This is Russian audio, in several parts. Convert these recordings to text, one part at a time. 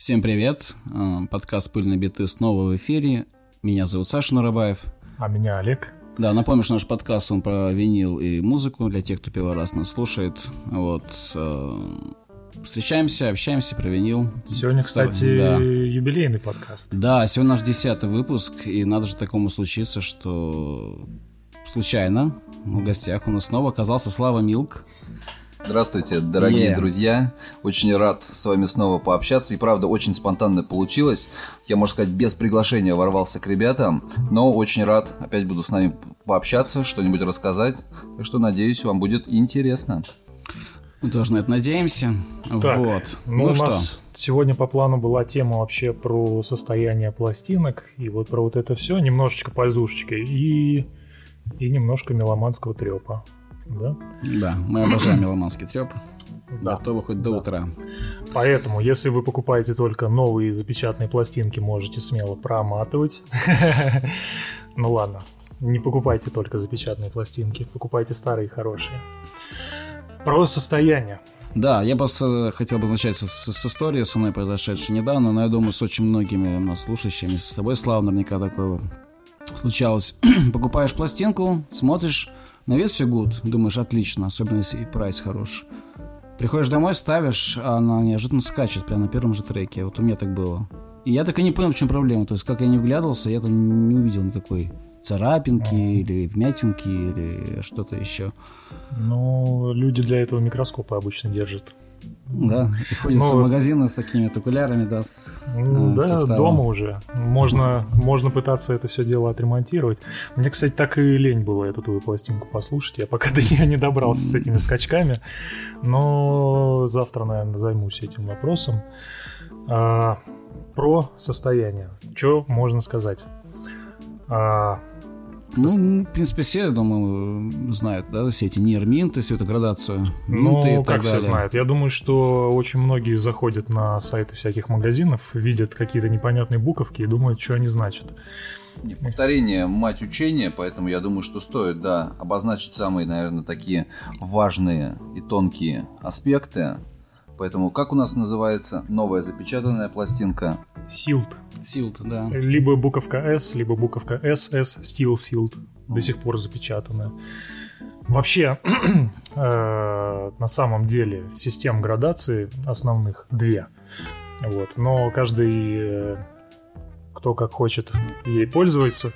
Всем привет! Э, подкаст «Пыльные биты» снова в эфире. Меня зовут Саша Нарабаев. А меня Олег. Да, напомню, что наш подкаст, он про винил и музыку, для тех, кто первый раз нас слушает. Вот. Э, встречаемся, общаемся про винил. Сегодня, кстати, да. юбилейный подкаст. Да, сегодня наш десятый выпуск, и надо же такому случиться, что случайно в гостях у нас снова оказался Слава Милк. Здравствуйте, дорогие yeah. друзья. Очень рад с вами снова пообщаться. И правда, очень спонтанно получилось. Я, можно сказать, без приглашения ворвался к ребятам. Но очень рад. Опять буду с нами пообщаться, что-нибудь рассказать. Так что, надеюсь, вам будет интересно. Мы тоже на это надеемся. Так, вот. Ну, ну у что? нас сегодня по плану была тема вообще про состояние пластинок. И вот про вот это все. Немножечко пользушечки. И, и немножко меломанского трепа да? Да, мы обожаем меломанский треп. Да. Готовы хоть до да. утра. Поэтому, если вы покупаете только новые запечатанные пластинки, можете смело проматывать. Ну ладно, не покупайте только запечатанные пластинки, покупайте старые хорошие. Про состояние. Да, я просто хотел бы начать с, с истории, со мной произошедшей недавно, но я думаю, с очень многими нас слушающими, с тобой, Слава, наверняка такое случалось. Покупаешь пластинку, смотришь, на вид все гуд, думаешь, отлично, особенно если и прайс хорош. Приходишь домой, ставишь, а она неожиданно скачет прямо на первом же треке. Вот у меня так было. И я так и не понял, в чем проблема. То есть, как я не вглядывался, я там не увидел никакой царапинки или вмятинки или что-то еще. Ну, люди для этого микроскопы обычно держат. Да, приходится Но... в магазины с такими окулярами, да. С, ну, а, да, типа дома того. уже. Можно, можно пытаться это все дело отремонтировать. Мне, кстати, так и лень было эту твою пластинку послушать. Я пока до нее не добрался с этими скачками. Но завтра, наверное, займусь этим вопросом. А, про состояние. Что можно сказать? А, ну, в принципе, все, я думаю, знают, да, все эти нейрминты, всю эту градацию. Ну, и как далее. все знают? Я думаю, что очень многие заходят на сайты всяких магазинов, видят какие-то непонятные буковки и думают, что они значат. Повторение – мать учения, поэтому я думаю, что стоит, да, обозначить самые, наверное, такие важные и тонкие аспекты. Поэтому как у нас называется новая запечатанная пластинка? Силд. Силд, да. Либо буковка S, либо буковка SS, Steel Sealed, до сих пор запечатанная. Вообще, э, на самом деле, систем градации основных две. Вот. Но каждый, э, кто как хочет, ей пользуется.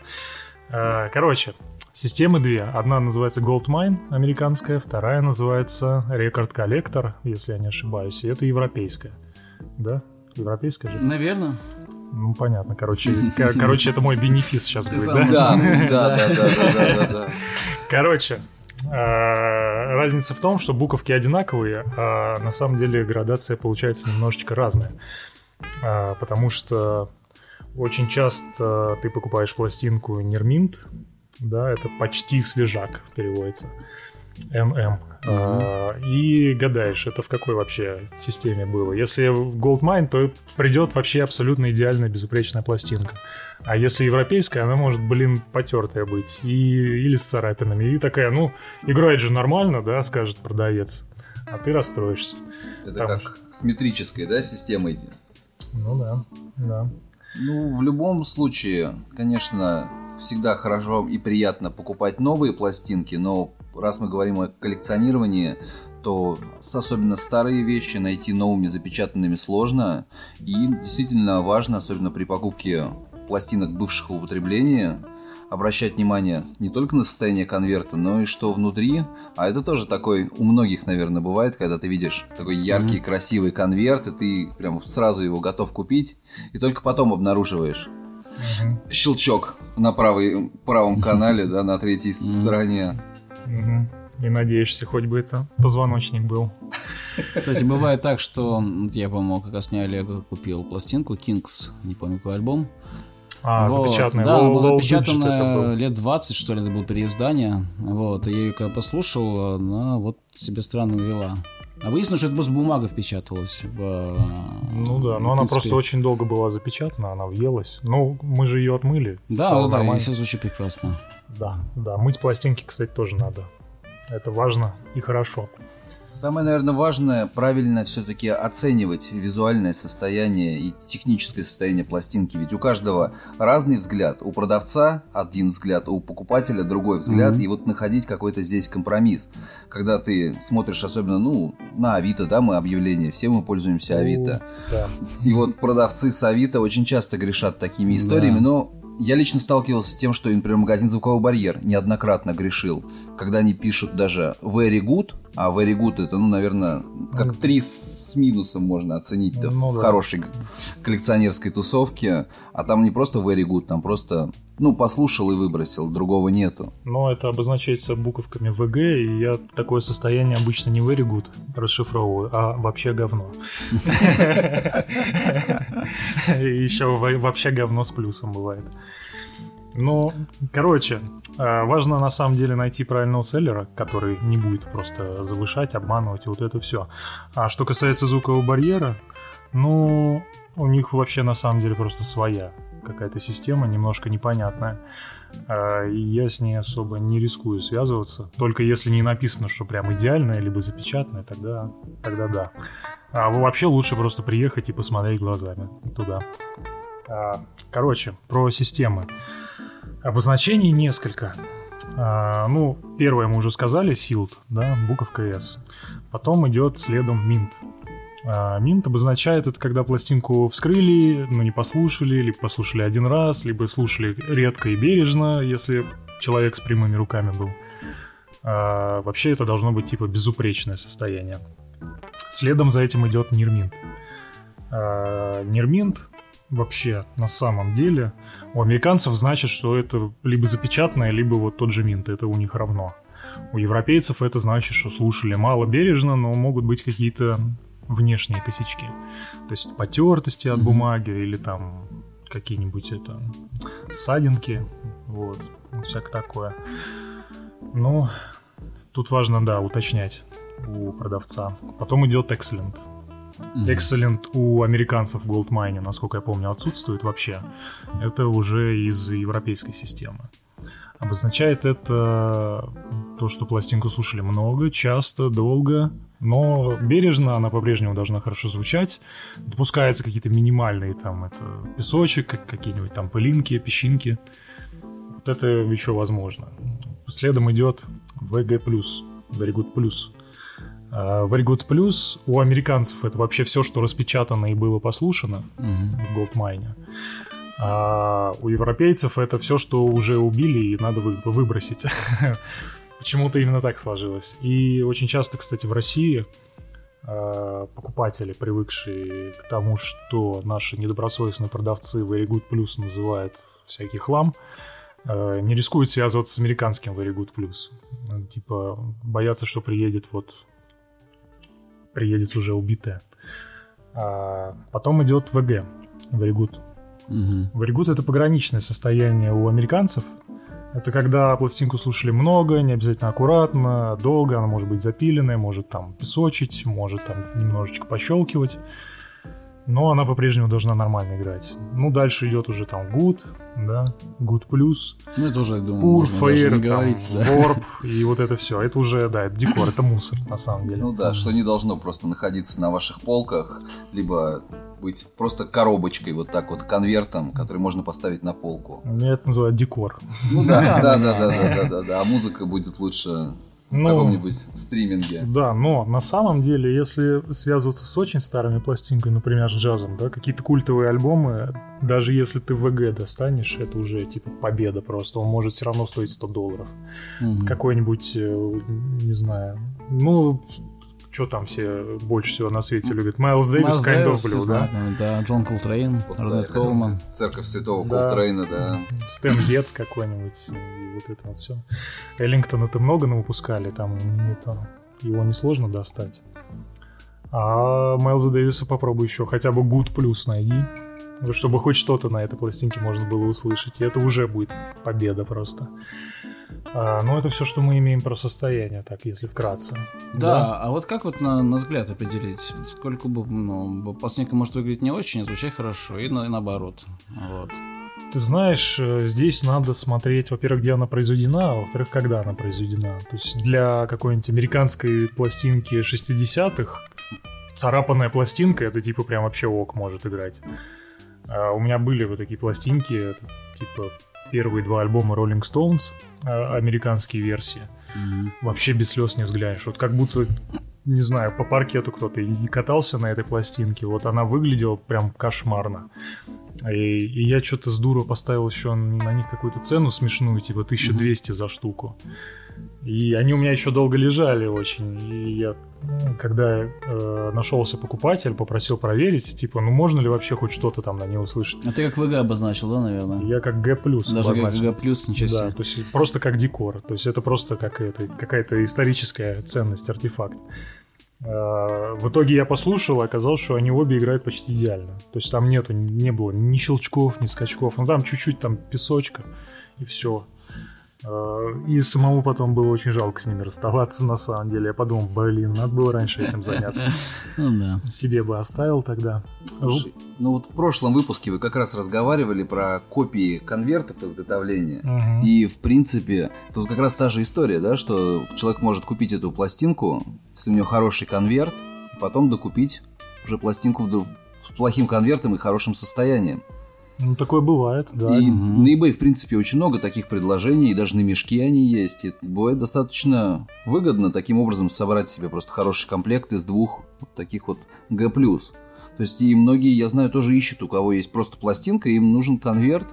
Э, короче, системы две. Одна называется Goldmine, американская, вторая называется Record Collector, если я не ошибаюсь, и это европейская. Да? Европейская же? Наверное. Ну, понятно, короче, короче, это мой бенефис сейчас будет, да? Да, да, да, да, да, Короче, а, разница в том, что буковки одинаковые, а на самом деле градация получается немножечко разная. А, потому что очень часто ты покупаешь пластинку Нерминт, да, это почти свежак переводится. НМ. Uh-huh. и гадаешь, это в какой вообще системе было. Если Goldmine, то придет вообще абсолютно идеальная безупречная пластинка. А если европейская, она может, блин, потертая быть. И, или с царапинами. И такая, ну, играет же нормально, да, скажет продавец. А ты расстроишься. Это Там... как с метрической, да, системой? Ну да, да. Ну, в любом случае, конечно, всегда хорошо и приятно покупать новые пластинки, но раз мы говорим о коллекционировании, то особенно старые вещи найти новыми запечатанными сложно. И действительно важно, особенно при покупке пластинок бывшего употребления, обращать внимание не только на состояние конверта, но и что внутри. А это тоже такой у многих, наверное, бывает, когда ты видишь такой яркий, mm-hmm. красивый конверт, и ты прям сразу его готов купить, и только потом обнаруживаешь щелчок на правой, правом канале, да, на третьей стороне. Угу. И надеешься, хоть бы это позвоночник был. Кстати, бывает так, что я, по-моему, как раз мне Олег купил пластинку Kings, не помню какой альбом. А, вот. запечатанная. Да, она была запечатана лет 20, что ли, это было переиздание. Вот, и я ее когда послушал, она вот себе странно вела. А выяснилось, что это просто бумага впечаталась в... Ну да, но она просто очень долго была запечатана, она въелась. Ну, мы же ее отмыли. Да, да, да, и все звучит прекрасно. Да, да, мыть пластинки, кстати, тоже надо. Это важно и хорошо. Самое, наверное, важное правильно все-таки оценивать визуальное состояние и техническое состояние пластинки. Ведь у каждого разный взгляд. У продавца один взгляд, у покупателя другой взгляд. Mm-hmm. И вот находить какой-то здесь компромисс. Когда ты смотришь особенно, ну, на Авито, да, мы объявления, все мы пользуемся Авито. Да. И вот продавцы с Авито очень часто грешат такими историями, да. но я лично сталкивался с тем, что, например, магазин «Звуковой барьер» неоднократно грешил. Когда они пишут даже «very good», а very good это, ну, наверное, как три с минусом можно оценить ну, в да. хорошей коллекционерской тусовке. А там не просто very good, там просто, ну, послушал и выбросил, другого нету. Но это обозначается буковками ВГ, и я такое состояние обычно не very good расшифровываю, а вообще говно. Еще вообще говно с плюсом бывает. Ну, короче, э, важно на самом деле найти правильного селлера, который не будет просто завышать, обманывать и вот это все. А что касается звукового барьера, ну, у них вообще на самом деле просто своя какая-то система, немножко непонятная. Э, и я с ней особо не рискую связываться. Только если не написано, что прям идеальное, либо запечатанное, тогда, тогда да. А вообще лучше просто приехать и посмотреть глазами туда. А, короче, про системы. Обозначений несколько. А, ну, первое мы уже сказали, SILD, да, буковка S. Потом идет следом MINT. А, MINT обозначает это, когда пластинку вскрыли, но не послушали, либо послушали один раз, либо слушали редко и бережно, если человек с прямыми руками был. А, вообще это должно быть типа безупречное состояние. Следом за этим идет NIRMINT. А, NIRMINT вообще на самом деле у американцев значит, что это либо запечатанное, либо вот тот же минт, это у них равно. У европейцев это значит, что слушали мало бережно, но могут быть какие-то внешние косячки. То есть потертости от бумаги или там какие-нибудь это ссадинки, вот, всякое такое. Ну, тут важно, да, уточнять у продавца. Потом идет Excellent. Excellent у американцев в Goldmine, насколько я помню, отсутствует вообще. Это уже из европейской системы. Обозначает это то, что пластинку слушали много, часто, долго, но бережно она по-прежнему должна хорошо звучать. Допускаются какие-то минимальные там это песочек, какие-нибудь там пылинки, песчинки. Вот это еще возможно. Следом идет VG+, Very Good Plus. Uh, Very Good Plus у американцев это вообще все, что распечатано и было послушано mm-hmm. в Goldmine. А у европейцев это все, что уже убили и надо вы- выбросить. Почему-то именно так сложилось. И очень часто, кстати, в России uh, покупатели, привыкшие к тому, что наши недобросовестные продавцы Very Good Plus называют всякий хлам, uh, не рискуют связываться с американским Very Good Plus. Типа боятся, что приедет вот приедет уже убитая. А потом идет ВГ, good. Угу. Good это пограничное состояние у американцев. Это когда пластинку слушали много, не обязательно аккуратно, долго, она может быть запиленная, может там песочить, может там немножечко пощелкивать но она по-прежнему должна нормально играть. Ну, дальше идет уже там Good, да, Good Plus. Ну, это уже, думаю, Pur, Fair, не говорить, да. Warp и вот это все. Это уже, да, это декор, это мусор, на самом деле. Ну да, что не должно просто находиться на ваших полках, либо быть просто коробочкой, вот так вот, конвертом, который можно поставить на полку. Мне это называют декор. Ну да, да, да, да, да, да, да, а музыка будет лучше ну, каком-нибудь стриминге. Да, но на самом деле, если связываться с очень старыми пластинками, например, с джазом, да, какие-то культовые альбомы, даже если ты ВГ достанешь, это уже типа победа просто. Он может все равно стоить 100 долларов. Угу. Какой-нибудь, э, не знаю, ну, что там все больше всего на свете любят? Майлз Дэвис, Kind of Blue, да? Да, Джон Колтрейн, да, Колман. Церковь Святого. Колтрейна, да. Стэн Гетц какой-нибудь, и вот это вот все. Эллингтона это много на выпускали, там это, его несложно достать. А Майлза Дэвиса попробуй еще хотя бы Good Plus найди, чтобы хоть что-то на этой пластинке можно было услышать. И это уже будет победа просто. А, ну, это все, что мы имеем про состояние, так, если вкратце. Да, да? а вот как вот на, на взгляд определить, сколько бы, ну, пластинка может выглядеть не очень, а звучать хорошо, и, на, и наоборот. Вот. Ты знаешь, э, здесь надо смотреть, во-первых, где она произведена, а во-вторых, когда она произведена. То есть для какой-нибудь американской пластинки 60-х царапанная пластинка, это типа прям вообще ок может играть. А у меня были вот такие пластинки, типа первые два альбома Rolling Stones, а, американские версии. Мгм. Вообще без слез не взглянешь. Вот как будто, не знаю, по паркету кто-то и катался на этой пластинке. Вот она выглядела прям кошмарно. И, и я что-то с дура поставил еще на них какую-то цену смешную, типа 1200 за штуку. И они у меня еще долго лежали очень. И я, когда э, нашелся покупатель, попросил проверить, типа, ну можно ли вообще хоть что-то там на ней услышать. А ты как ВГ обозначил, да, наверное? Я как Г+, Даже как обозначил. ВГ плюс, ничего Да, себе. то есть просто как декор. То есть это просто как это, какая-то историческая ценность, артефакт. А, В итоге я послушал, и оказалось, что они обе играют почти идеально. То есть там нету, не было ни щелчков, ни скачков. Ну там чуть-чуть там песочка, и все. И самому потом было очень жалко с ними расставаться, на самом деле. Я подумал, блин, надо было раньше этим заняться. Ну да. Себе бы оставил тогда. Слушай, ну вот в прошлом выпуске вы как раз разговаривали про копии конвертов изготовления. Мгм. И, в принципе, тут как раз та же история, да, что человек может купить эту пластинку, если у него хороший конверт, потом докупить уже пластинку в с плохим конвертом и хорошим состоянием. Ну, такое бывает, да. и мгм. на eBay, в принципе, очень много таких предложений, и даже на мешки они есть. И бывает достаточно выгодно таким образом собрать себе просто хороший комплект из двух вот таких вот G+. То есть и многие, я знаю, тоже ищут, у кого есть просто пластинка, им нужен конверт.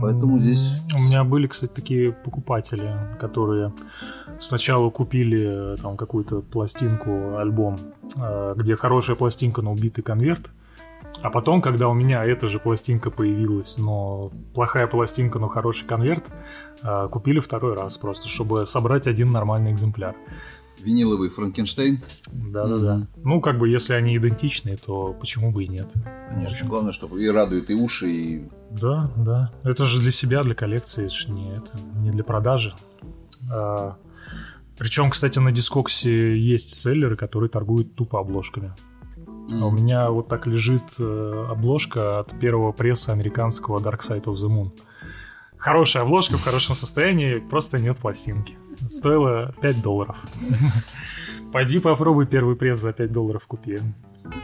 Поэтому здесь- У меня были, кстати, такие покупатели, которые сначала купили э, там какую-то пластинку, альбом, э, где хорошая пластинка, но убитый конверт. А потом, когда у меня эта же пластинка появилась, но плохая пластинка, но хороший конверт, э, купили второй раз просто, чтобы собрать один нормальный экземпляр. Виниловый Франкенштейн. Да-да-да. Ну, как бы, если они идентичны, то почему бы и нет? Конечно, главное, чтобы и радует и уши, и Да, да. Это же для себя, для коллекции, это же не, это, не для продажи. А, причем, кстати, на Дискоксе есть селлеры, которые торгуют тупо обложками. А у меня вот так лежит э, обложка от первого пресса американского Dark Side of the Moon. Хорошая обложка в хорошем состоянии, просто нет пластинки. Стоила 5 долларов. Пойди попробуй первый пресс за 5 долларов купи.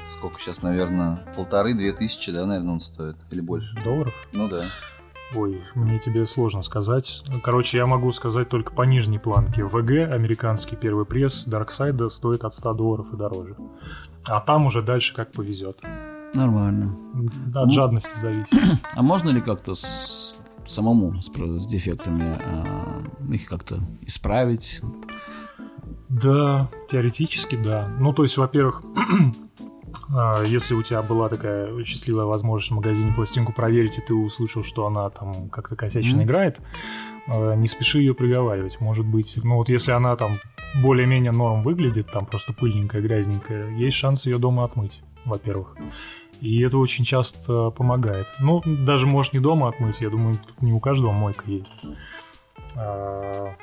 сколько сейчас, наверное, полторы-две тысячи, да, наверное, он стоит, или больше. Долларов? Ну да. Ой, мне тебе сложно сказать. Короче, я могу сказать только по нижней планке. ВГ, американский первый пресс, Дарксайда стоит от 100 долларов и дороже. А там уже дальше как повезет. Нормально. От Ну. жадности зависит. А можно ли как-то с- самому с, с дефектами а, их как-то исправить? Да, теоретически да. Ну, то есть, во-первых, если у тебя была такая счастливая возможность в магазине пластинку проверить, и ты услышал, что она там как-то косячно Мгм. играет, а, не спеши ее приговаривать. Может быть, ну вот если она там более-менее норм выглядит, там просто пыльненькая, грязненькая, есть шанс ее дома отмыть, во-первых. И это очень часто помогает. Ну, даже, может, не дома отмыть, я думаю, тут не у каждого мойка есть. А,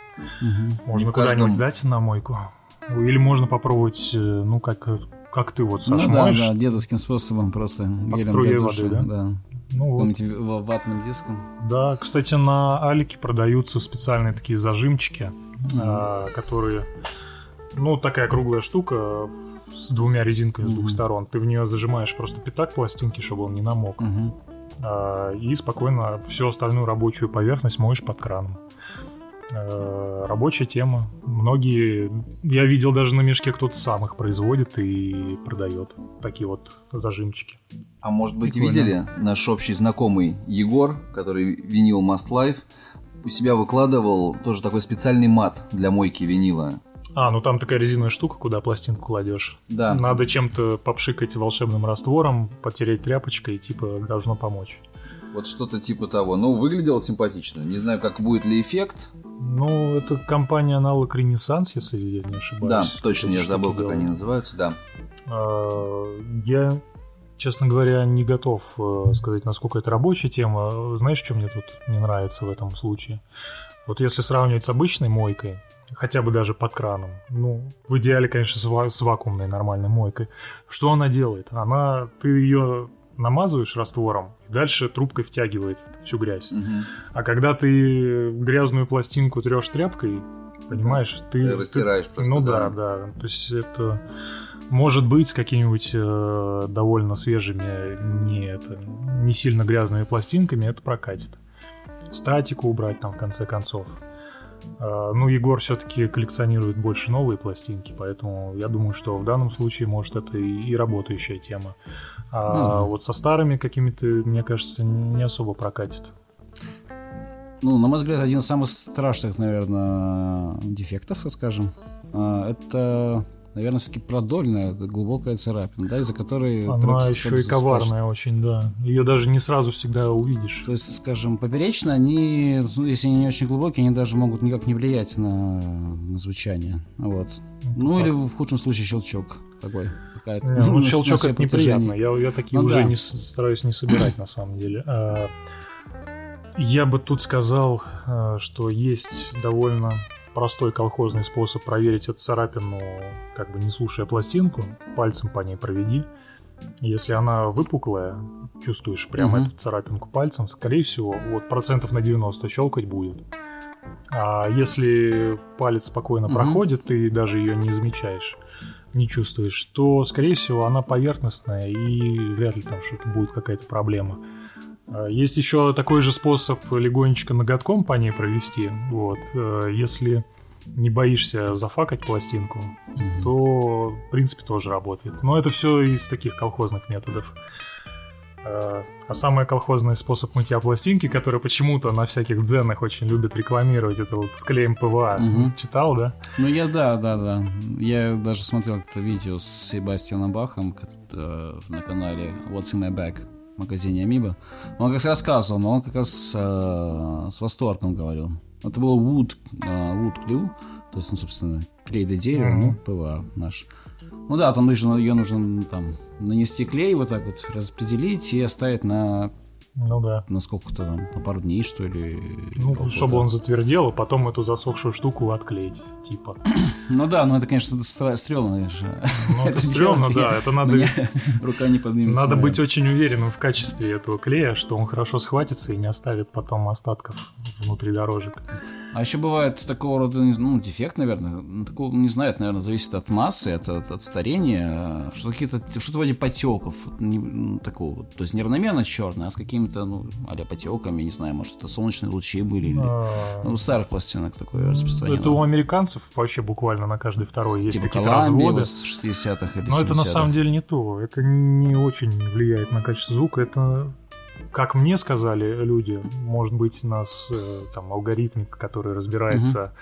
можно куда-нибудь сдать на мойку. Или можно попробовать, э, ну, как, как ты вот, Саш, ну да, моешь. да, дедовским способом просто гелем струей воды, да? да. Ну, вот. Ватным диском. Да, кстати, на Алике продаются специальные такие зажимчики, а, которые, ну, такая круглая штука с двумя резинками с двух сторон. Ты в нее зажимаешь просто пятак пластинки, чтобы он не намок. Мгм. А, и спокойно всю остальную рабочую поверхность моешь под краном. Э, Рабочая тема. Многие, я видел даже на мешке кто-то сам их производит и продает. Такие вот зажимчики. А может быть, Прикольно. видели наш общий знакомый Егор, который винил Must Life, у себя выкладывал тоже такой специальный мат для мойки винила. А, ну там такая резиновая штука, куда пластинку кладешь. Да. Надо чем-то попшикать волшебным раствором, потереть тряпочкой, типа должно помочь. Вот что-то типа того. Ну, выглядело симпатично. Не знаю, как будет ли эффект. Ну, это компания аналог Ренессанс, если я не ошибаюсь. Да, точно, я забыл, как они называются, да. А, Я, честно говоря, не готов э, сказать, насколько это рабочая тема. Знаешь, что мне тут не нравится в этом случае? Вот если сравнивать с обычной мойкой, хотя бы даже под краном, ну, в идеале, конечно, с, ва- с вакуумной нормальной мойкой, что она делает? Она, ты ее намазываешь раствором, и дальше трубкой втягивает всю грязь. Мгм. А когда ты грязную пластинку трешь тряпкой, понимаешь, ты... Ты растираешь ты- просто, Ну да. да, да. То есть это может быть с какими-нибудь э, довольно свежими, не, это, не сильно грязными пластинками, это прокатит. Статику убрать там в конце концов. Э, ну, Егор все-таки коллекционирует больше новые пластинки, поэтому я думаю, что в данном случае, может, это и, и работающая тема. А Мгм. вот со старыми какими-то, мне кажется, не особо прокатит. Ну, на мой взгляд, один из самых страшных, наверное, дефектов, так скажем, а, это, наверное, все-таки продольная, это глубокая царапина, да, из-за которой... Она еще и коварная очень, да. Ее даже не сразу всегда увидишь. То есть, скажем, поперечно они, ну, если они не очень глубокие, они даже могут никак не влиять на, на звучание. Вот. Ну, факт. или в худшем случае щелчок такой. Какая-то, Не, ну, щелчок это неприятно. Я, я такие Ну уже да. не стараюсь не собирать на самом деле. А, Я бы тут сказал, а, что есть довольно простой колхозный способ проверить эту царапину, как бы не слушая пластинку, пальцем по ней проведи. Если она выпуклая, чувствуешь прямо Мгм. эту царапинку пальцем, скорее всего, вот процентов на 90 щелкать будет. А если палец спокойно Мгм. проходит, ты даже ее не замечаешь, не чувствуешь, то, скорее всего, она поверхностная и вряд ли там что-то будет какая-то проблема. А, Есть еще такой же способ легонечко ноготком по ней провести. Вот. э, Если не боишься зафакать пластинку, Мгм. то, в принципе, тоже работает. Но это все из таких колхозных методов. Э, А самый колхозный способ мытья пластинки, который почему-то на всяких дзенах очень любят рекламировать, это вот с клеем ПВА. Мгм. Читал, да? Ну, я, да, да, да. Я даже смотрел как-то видео с Себастьяном Бахом э, на канале What's in my bag в магазине Amoeba. Он как раз рассказывал, но он как раз э, с восторгом говорил. Это было wood, э, wood glue, то есть, ну, собственно, клей для дерева, ну, ПВА наш. Ну да, там нужно, ее нужно ну, там нанести клей, вот так вот распределить и оставить на, Ну да. на сколько-то там, на пару дней, что ли. Ну, полгода. чтобы он затвердел, а потом эту засохшую штуку отклеить, типа. Ну да, ну это, конечно, стрёмно. Ну, это стрёмно, да, это надо... Рука не поднимется. Надо быть очень уверенным в качестве этого клея, что он хорошо схватится и не оставит потом остатков внутри дорожек. А еще бывает такого рода, ну, дефект, наверное. Ну, Такого, не знаю, это, наверное, зависит от массы, от, от, от старения. Что какие-то, что-то вроде потеков. не- ну, такого, то есть неравномерно черный, а с какими-то, ну, а потеками, не знаю, может, это солнечные лучи были. Или... А, Ну, у старых пластинок такое распространено. Это у американцев вообще буквально на каждой второй есть типа какие-то Колумбия разводы. вот с 60-х или Но это на 70-х. самом деле не то. Это не очень влияет на качество звука. Это, как мне сказали люди, может быть, нас э, там алгоритмик, который разбирается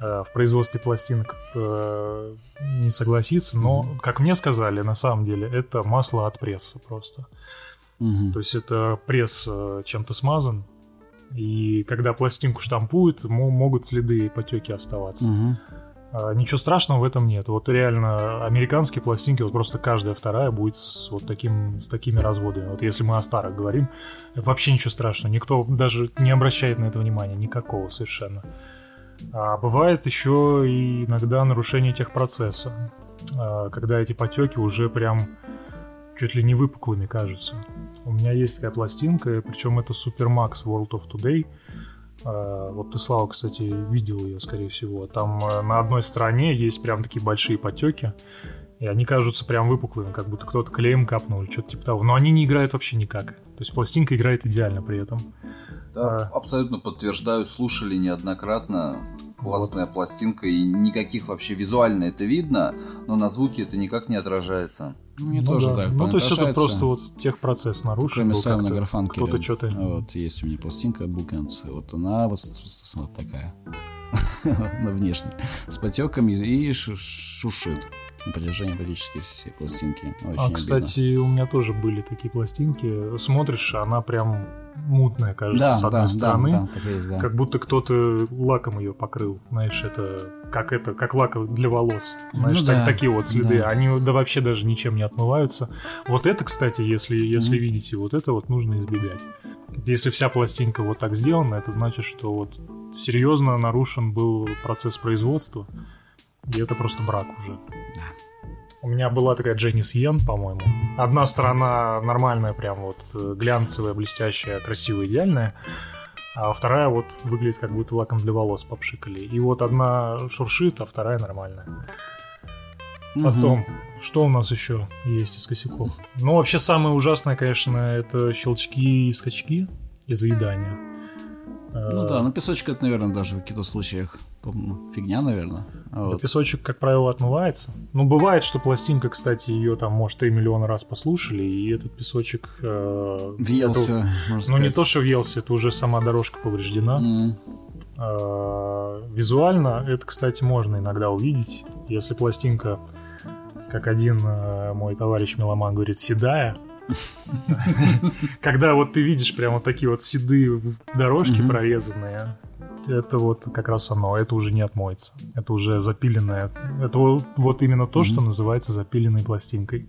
э, в производстве пластинок, э, не согласится. Но, как мне сказали, на самом деле это масло от пресса просто. То есть это пресс э, чем-то смазан. И когда пластинку штампуют, мо- могут следы и потеки оставаться. А, Ничего страшного в этом нет. Вот реально американские пластинки, вот просто каждая вторая будет с вот таким, с такими разводами. Вот если мы о старых говорим, вообще ничего страшного. Никто даже не обращает на это внимания, никакого совершенно. А бывает еще и иногда нарушение техпроцесса, а, когда эти потеки уже прям чуть ли не выпуклыми кажутся. У меня есть такая пластинка, причем это Supermax World of Today. А, Вот ты, Слава, кстати, видел ее, скорее всего. Там э, на одной стороне есть прям такие большие потеки, и они кажутся прям выпуклыми, как будто кто-то клеем капнул или что-то типа того. Но они не играют вообще никак. То есть пластинка играет идеально при этом. Да, А. абсолютно подтверждаю, слушали неоднократно. Классная пластинка, и никаких вообще визуально это видно, но на звуке это никак не отражается. Ну, Мне Ну тоже да. так Ну, то есть это просто вот техпроцесс нарушен. Кроме Саймона. Гарфанкеля. Кто-то что-то... Вот есть у меня пластинка Bookends. Вот она вот, вот такая. на внешне. С потеками и ш- шушит. На протяжении практически все пластинки. Очень А, обидно. кстати, у меня тоже были такие пластинки. Смотришь, она прям мутная, кажется, да, с одной да, стороны. Да, да, так есть, да. Как будто кто-то лаком ее покрыл. Знаешь, это как это, как лак для волос. Знаешь, Ну так- да, такие вот следы. да. Они да вообще даже ничем не отмываются. Вот это, кстати, если, если Мгм. видите, вот это вот нужно избегать. Если вся пластинка вот так сделана, это значит, что вот серьезно нарушен был процесс производства. И это просто брак уже. У меня была такая Дженнис Йен, по-моему. Одна сторона нормальная, прям вот э, глянцевая, блестящая, красивая, идеальная. А вторая вот выглядит как будто лаком для волос попшикали. И вот одна шуршит, а вторая нормальная. Потом, угу. что у нас еще есть из косяков? Ну, вообще самое ужасное, конечно, это щелчки и скачки и заедания. Ну да, но песочек это, наверное, даже в каких-то случаях фигня, наверное. Вот. Песочек, как правило, отмывается. Ну, бывает, что пластинка, кстати, ее там, может, 3 миллиона раз послушали, и этот песочек... Э, въелся, это, Ну, не то, что въелся, это уже сама дорожка повреждена. Mm. Э, визуально это, кстати, можно иногда увидеть. Если пластинка, как один э, мой товарищ Меломан говорит, седая, когда вот ты видишь прямо такие вот седые дорожки прорезанные, это вот как раз оно, это уже не отмоется. Это уже запиленное. Это вот, вот именно то, что называется запиленной пластинкой.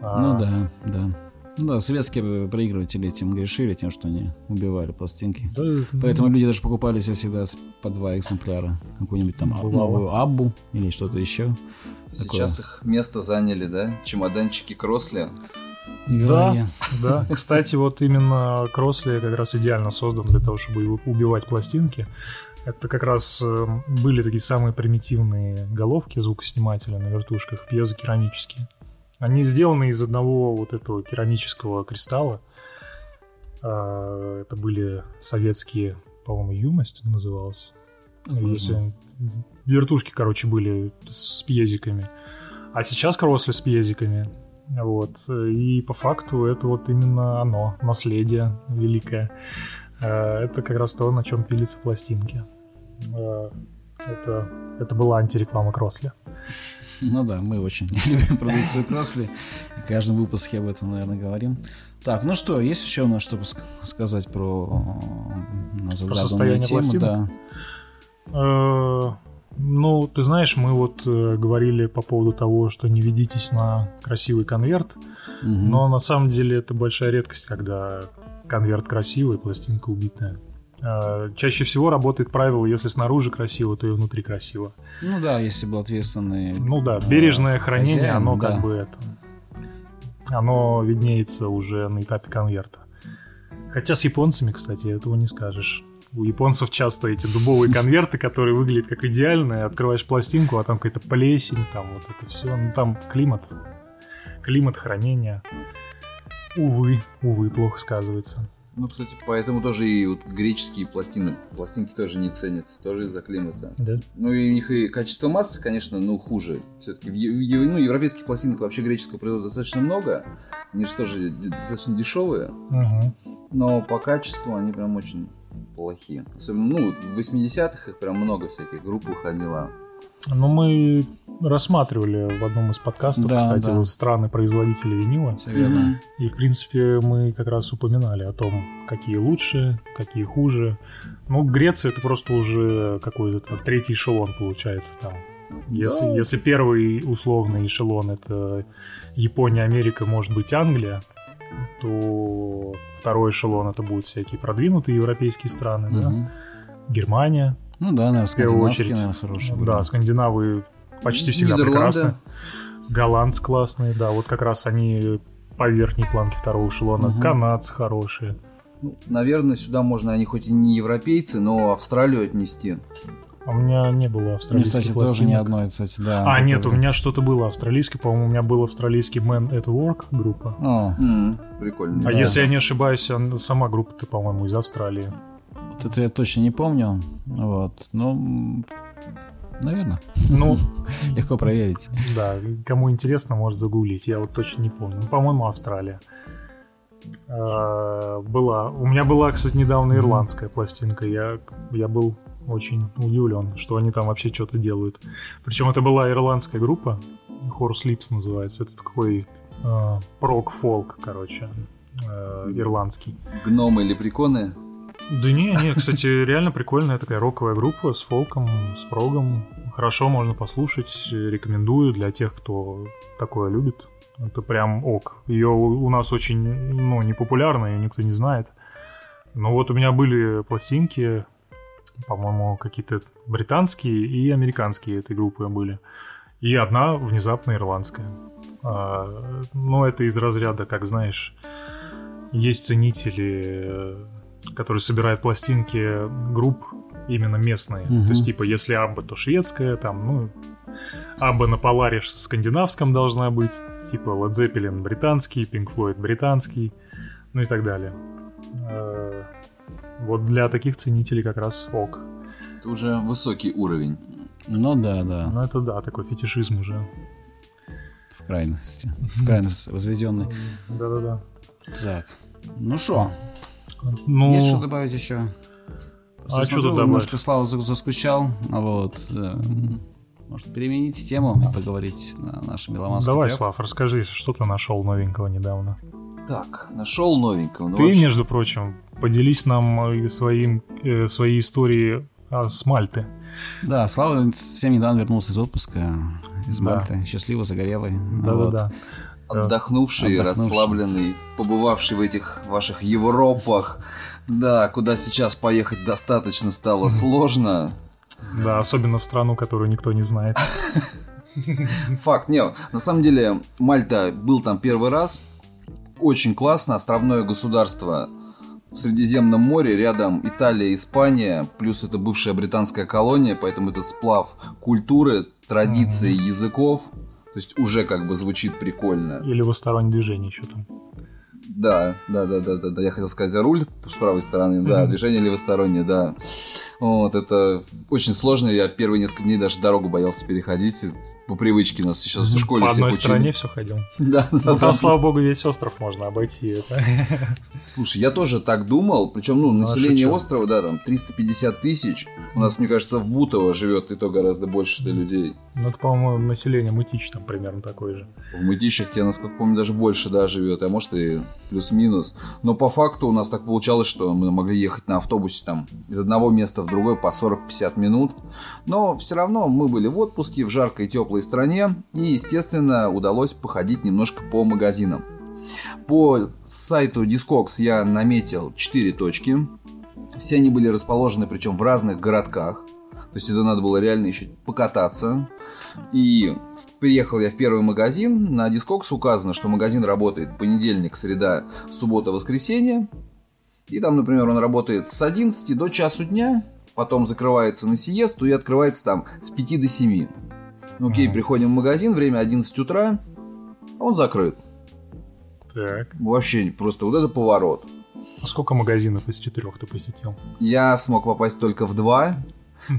Ну да, да. Ну да, советские проигрыватели этим грешили, тем, что они убивали пластинки. Да, Поэтому люди даже покупали себе всегда по два экземпляра. Какую-нибудь там Бывало. новую Аббу или что-то еще. Сейчас их место заняли, да? Чемоданчики Кросли. Не Да, да. Кстати, вот именно Кросли как раз идеально создан для того, чтобы убивать пластинки. Это как раз э, были такие самые примитивные головки звукоснимателя на вертушках, пьезокерамические. Они сделаны из одного вот этого керамического кристалла. А, Это были советские, по-моему, юность называлась. Если- Вертушки, короче, были с пьезиками. А сейчас кросли с пьезиками. Вот. И по факту это вот именно оно, наследие великое. Э, Это как раз то, на чем пилятся пластинки. Э, Это, это была антиреклама Кросли. Ну да, мы очень любим продукцию Кросли. В каждом выпуске об этом, наверное, говорим. Так, ну что, есть еще у нас что ск- сказать про, э, заданную состояние тему? пластинок? Да. Э, Ну, ты знаешь, мы вот э, говорили по поводу того, что не ведитесь на красивый конверт, Мгм. но на самом деле это большая редкость, когда конверт красивый, пластинка убитая. Э, Чаще всего работает правило, если снаружи красиво, то и внутри красиво. Ну да, если был ответственный. Ну да, бережное э, хранение, хозяин, оно да. как бы это... Оно виднеется уже на этапе конверта. Хотя с японцами, кстати, этого не скажешь. У японцев часто эти дубовые конверты, которые выглядят как идеальные. Открываешь пластинку, а там какая-то плесень, там вот это все. Ну там климат. Климат хранения. Увы, увы, плохо сказывается. Ну, кстати, поэтому тоже и вот греческие пластины, пластинки тоже не ценятся, тоже из-за климата. Да? Ну и у них и качество массы, конечно, ну хуже. Все-таки в, в ну, европейских пластинок вообще греческого производства достаточно много. Они же тоже достаточно дешевые, Мгм. но по качеству они прям очень плохие. Особенно, ну, в 80-х их прям много всяких групп выходило. Ну, мы рассматривали в одном из подкастов, Да, кстати, да. вот страны-производители винила. Всё верно. И, в принципе, мы как раз упоминали о том, какие лучше, какие хуже. Ну, Греция это просто уже какой-то там третий эшелон получается там. Если, Да. если первый условный эшелон это Япония, Америка, может быть Англия, то второй эшелон это будут всякие продвинутые европейские страны, да? Мгм. Германия. Ну да, наверное, первую скандинавские, очередь. наверное, хорошие. были. Да, скандинавы почти всегда прекрасны. Голландцы классные, да, вот как раз они по верхней планке второго эшелона. Мгм. Канадцы хорошие. Ну, наверное, сюда можно, они хоть и не европейцы, но Австралию отнести. А у меня не было Мне, австралийских кстати, тоже пластинок. ни одной, кстати, да. А, нет, у меня что-то было австралийский, по-моему, у меня был австралийский Man at Work группа. О, М, прикольно. А Да. если я не ошибаюсь, сама группа-то, по-моему, из Австралии. вот это я точно не помню. Вот. Ну, наверное, Ну, легко проверить. да, кому интересно, может загуглить. Я вот точно не помню. Ну, по-моему, Австралия. А, Была. У меня была, кстати, недавно ирландская пластинка. Я, я был очень удивлен, что они там вообще что-то делают. Причем это была ирландская группа. Horse Lips называется. Это такой э, прок-фолк, короче, э, ирландский. Гномы или приконы. Да не, не, кстати, реально прикольная такая роковая группа с фолком, с прогом. Хорошо, можно послушать, рекомендую для тех, кто такое любит. Это прям ок. Ее у у нас очень, ну, непопулярна, ее никто не знает. Но вот у меня были пластинки, по-моему, какие-то британские и американские этой группы были. И одна внезапно ирландская. А, но это из разряда, как знаешь, есть ценители, э, которые собирают пластинки групп именно местные. Мгм. То есть, типа, если Абба, то шведская, там, ну, Абба на Поларе скандинавском должна быть, типа Led Zeppelin британский, Pink Floyd британский, ну и так далее. Вот для таких ценителей как раз ок. Это уже высокий уровень. Ну да, да, Ну это да, такой фетишизм уже. в крайности. В крайность возведенный. Да-да-да. Так, ну что, Ну, есть что добавить еще? А что тут добавить? Немножко Слава за- заскучал, а вот... э, Может, переменить тему и поговорить на нашем меломанском давай, трэп? Слав, расскажи, что ты нашел новенького недавно. Так, нашел новенького. Ну, ты, вообще- между прочим, поделись нам э, своим, э, своей историей а, с Мальты. Да, Слава совсем недавно вернулся из отпуска, из Да. Мальты, счастливый, загорелый. Вот. Да-да-да. Отдохнувший, Отдохнувший. расслабленный, побывавший в этих ваших Европах. Да, куда сейчас поехать достаточно стало сложно. Да, особенно в страну, которую никто не знает. Факт, не, на самом деле Мальта был там первый раз. Очень классно, островное государство в Средиземном море, рядом Италия, Испания, плюс это бывшая британская колония, поэтому это сплав культуры, традиций, языков. То есть уже как бы звучит прикольно. Или левостороннее движение еще там. Да, да, да, да, да, да. Я хотел сказать руль с правой стороны, да, Мгм. движение левостороннее, да. Вот, это очень сложно. Я первые несколько дней даже дорогу боялся переходить. По привычке нас сейчас в школе По одной стороне все ходил. Да, Ну, да. там, слава богу, весь остров можно обойти. Слушай, я тоже так думал. Причем, ну, население шучу. острова, да, там 350 тысяч. У нас, мне кажется, в Бутово живет и то гораздо больше людей. Ну, это, по-моему, население Мытищ там примерно такое же. В Мытищах, я, насколько помню, даже больше, да, живет, а может и плюс-минус. Но по факту у нас так получалось, что мы могли ехать на автобусе там из одного места в другое по 40-50 минут. Но все равно мы были в отпуске в жаркой теплой стране, и, естественно, удалось походить немножко по магазинам. По сайту Discogs я наметил 4 точки. Все они были расположены, причем в разных городках. То есть это надо было реально еще покататься. И приехал я в первый магазин. На Discogs указано, что магазин работает понедельник, среда, суббота, воскресенье. И там, например, он работает с 11 до часу дня, потом закрывается на сиесту и открывается там с 5 до 7. Ну, Окей, Мгм. приходим в магазин, время 11 утра, а он закрыт. Так. Вообще, просто вот это поворот. А Сколько магазинов из четырех ты посетил? Я смог попасть только в два.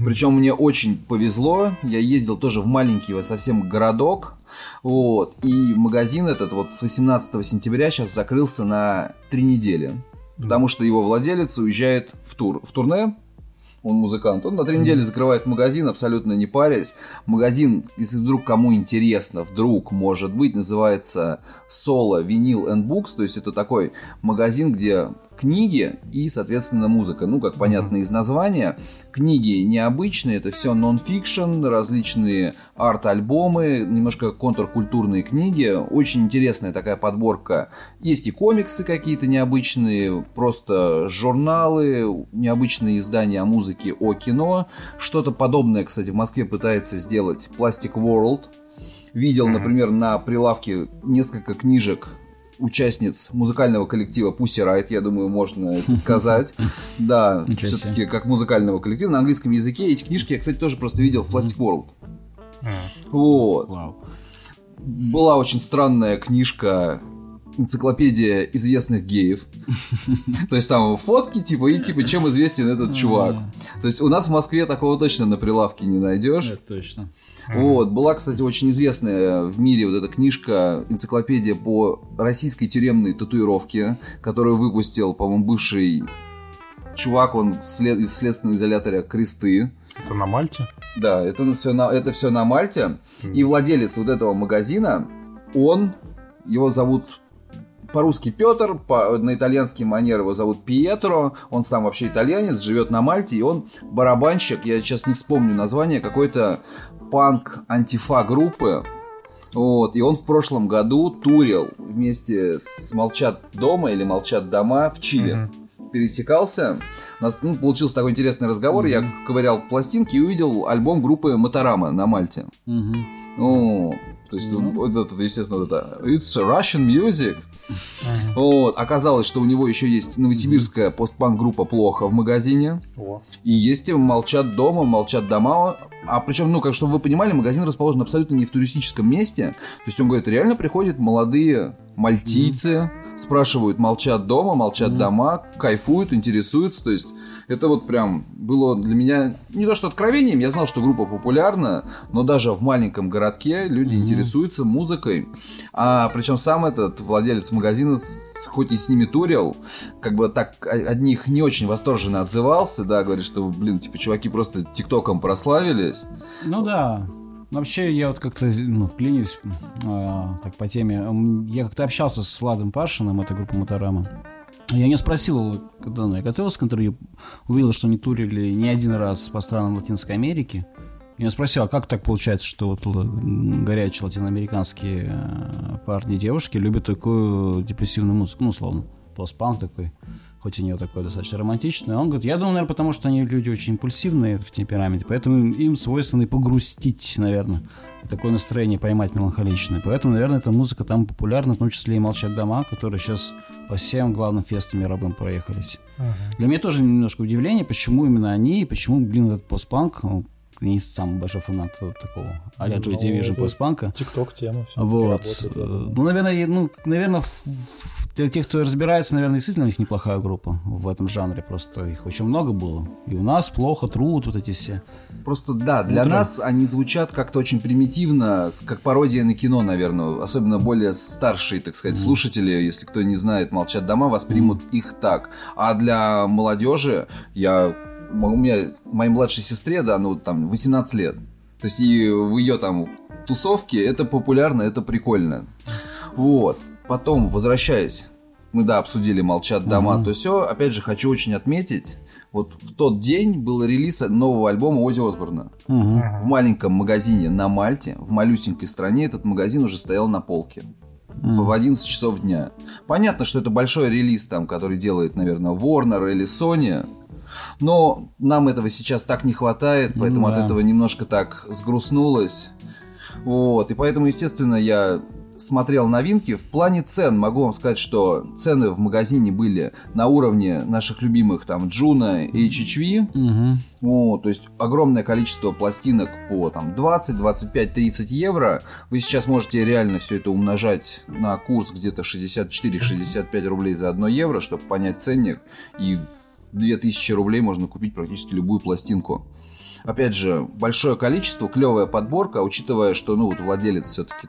Причем мне очень повезло. Я ездил тоже в маленький совсем городок. Вот. И магазин этот вот с 18 сентября сейчас закрылся на три недели. Потому что его владелец уезжает в тур. В турне. Он музыкант. Он на три недели закрывает магазин, абсолютно не парясь. Магазин, если вдруг кому интересно, вдруг, может быть, называется Solo Vinyl and Books. То есть это такой магазин, где книги и, соответственно, музыка. Ну, как понятно из названия, книги необычные, это все нон-фикшн, различные арт-альбомы, немножко контркультурные книги. Очень интересная такая подборка. Есть и комиксы какие-то необычные, просто журналы, необычные издания о музыке, о кино. Что-то подобное, кстати, в Москве пытается сделать Plastic World. Видел, например, на прилавке несколько книжек участниц музыкального коллектива Pussy Riot, я думаю, можно это сказать. Да, все-таки как музыкального коллектива на английском языке. Эти книжки я, кстати, тоже просто видел в Plastic World. М. Вот. Была очень странная книжка энциклопедия известных геев. То есть там фотки, типа, и типа, чем известен этот чувак. То есть у нас в Москве такого точно на прилавке не найдешь. Это точно. Вот, была, кстати, очень известная в мире вот эта книжка, энциклопедия по российской тюремной татуировке, которую выпустил, по-моему, бывший чувак, он след- из следственного изолятора Кресты. Это на Мальте? Да, это все на, это все на Мальте. И владелец вот этого магазина, он, его зовут по-русски Петр, по, на итальянский манер его зовут Пьетро, он сам вообще итальянец, живет на Мальте, и он барабанщик, я сейчас не вспомню название, какой-то панк-антифа группы, вот, и он в прошлом году турил вместе с Молчат дома или Молчат дома в Чили. Мгм. Пересекался. У нас ну, получился такой интересный разговор. Я ковырял пластинки и увидел альбом группы Моторама на Мальте. Ну, то есть, вот это, естественно, вот это It's Russian music. Вот. Оказалось, что у него еще есть новосибирская постпанк-группа «Плохо» в магазине. О. И есть «Молчат дома», «Молчат дома». А причем, ну, как чтобы вы понимали, магазин расположен абсолютно не в туристическом месте. То есть он говорит, реально приходят молодые мальтийцы, спрашивают, молчат дома, молчат дома, кайфуют, интересуются. То есть это вот прям было для меня не то что откровением, я знал, что группа популярна, но даже в маленьком городке люди интересуются музыкой. А причем сам этот владелец магазина, хоть и с ними турил, как бы так о- от них не очень восторженно отзывался, да, говорит, что, блин, типа, чуваки просто тиктоком прославились. Ну да. Вообще, я вот как-то ну, вклинюсь а, так по теме. Я как-то общался с Владом Пашиным, это группа Моторама. Я не спросил, когда ну, я готовился к интервью, увидел, что они турили не один раз по странам Латинской Америки. Я спросил, а как так получается, что вот горячие латиноамериканские э, парни и девушки любят такую депрессивную музыку, ну, условно, постпанк такой, хоть и не такой достаточно романтичный. Он говорит, я думаю, наверное, потому что они люди очень импульсивные в темпераменте, поэтому им, им свойственно и погрустить, наверное, и такое настроение поймать меланхоличное. Поэтому, наверное, эта музыка там популярна, в том числе и «Молчат дома», которые сейчас по всем главным фестам мировым проехались. Для меня тоже немножко удивление, почему именно они, и почему, блин, этот постпанк, ну, не самый большой фанат вот такого а-ля Joy Division постпанка. Тикток тема. Вот. работает, Э, да. Ну, наверное, ну, наверное, для тех, кто разбирается, наверное, действительно у них неплохая группа в этом жанре. Просто их очень много было. И у нас плохо, труд, вот эти все. Просто да, для Утро. нас они звучат как-то очень примитивно, как пародия на кино, наверное. Особенно более старшие, так сказать, слушатели, если кто не знает, молчат дома, воспримут их так. А для молодежи я. У меня моей младшей сестре, да, ну там 18 лет. То есть и в ее там тусовке это популярно, это прикольно. Вот. Потом, возвращаясь, мы, да, обсудили «Молчат дома», то все. Опять же, хочу очень отметить, вот в тот день был релиз нового альбома Ози Осборна. В маленьком магазине на Мальте, в малюсенькой стране, этот магазин уже стоял на полке. В в 11 часов дня. Понятно, что это большой релиз, там, который делает, наверное, Warner или Sony. Но нам этого сейчас так не хватает, поэтому да. от этого немножко так сгрустнулось. Вот, и поэтому, естественно, я смотрел новинки. В плане цен могу вам сказать, что цены в магазине были на уровне наших любимых там Juno и HHV. Мгм. Вот, то есть огромное количество пластинок по там 20, 25, 30 евро. Вы сейчас можете реально все это умножать на курс где-то 64-65 рублей за 1 евро, чтобы понять ценник. И 2000 рублей можно купить практически любую пластинку. Опять же, большое количество, клевая подборка, учитывая, что ну вот владелец все-таки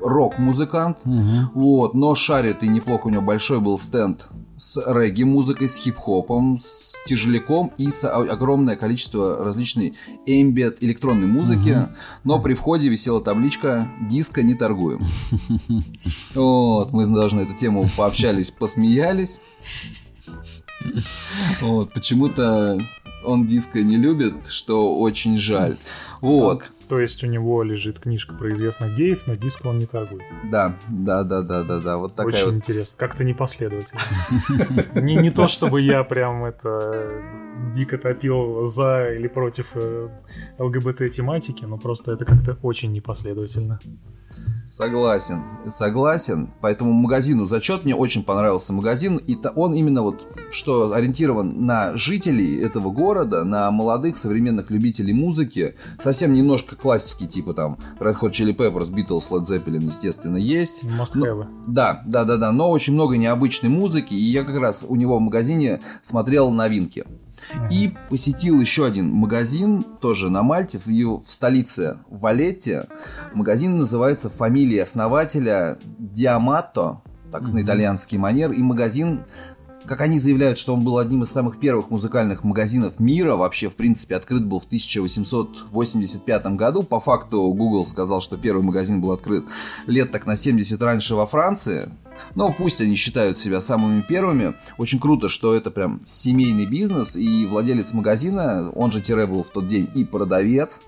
рок-музыкант, Мгм. вот, но шарит и неплохо у него большой был стенд с регги-музыкой, с хип-хопом, с тяжеляком и с огромное количество различной эмбиент электронной музыки. Но при входе висела табличка «Диско не торгуем». Вот, мы даже на эту тему пообщались, посмеялись. Вот, почему-то он диско не любит, что очень жаль. Вот. То есть у него лежит книжка про известных геев, но диск он не торгует. Да, да, да, да, да, да. Вот такая Очень вот интересно. Как-то непоследовательно. Не, не то, чтобы я прям это дико топил за или против э, ЛГБТ-тематики, но просто это как-то очень непоследовательно. Согласен, согласен. Поэтому магазину зачет мне очень понравился магазин, и он именно вот что ориентирован на жителей этого города, на молодых современных любителей музыки, совсем немножко классики типа там Red Hot Chili Peppers, Beatles, Led Zeppelin, естественно, есть. Must Ну, have. Да, да, да, да, но очень много необычной музыки, и я как раз у него в магазине смотрел новинки. И посетил еще один магазин, тоже на Мальте, в, в столице Валетте. Магазин называется «Фамилия основателя Диамато», так на итальянский манер. И магазин, как они заявляют, что он был одним из самых первых музыкальных магазинов мира, вообще, в принципе, открыт был в 1885 году. По факту Google сказал, что первый магазин был открыт лет так на 70 раньше во Франции. Но пусть они считают себя самыми первыми. Очень круто, что это прям семейный бизнес, и владелец магазина, он же Тире был в тот день и продавец.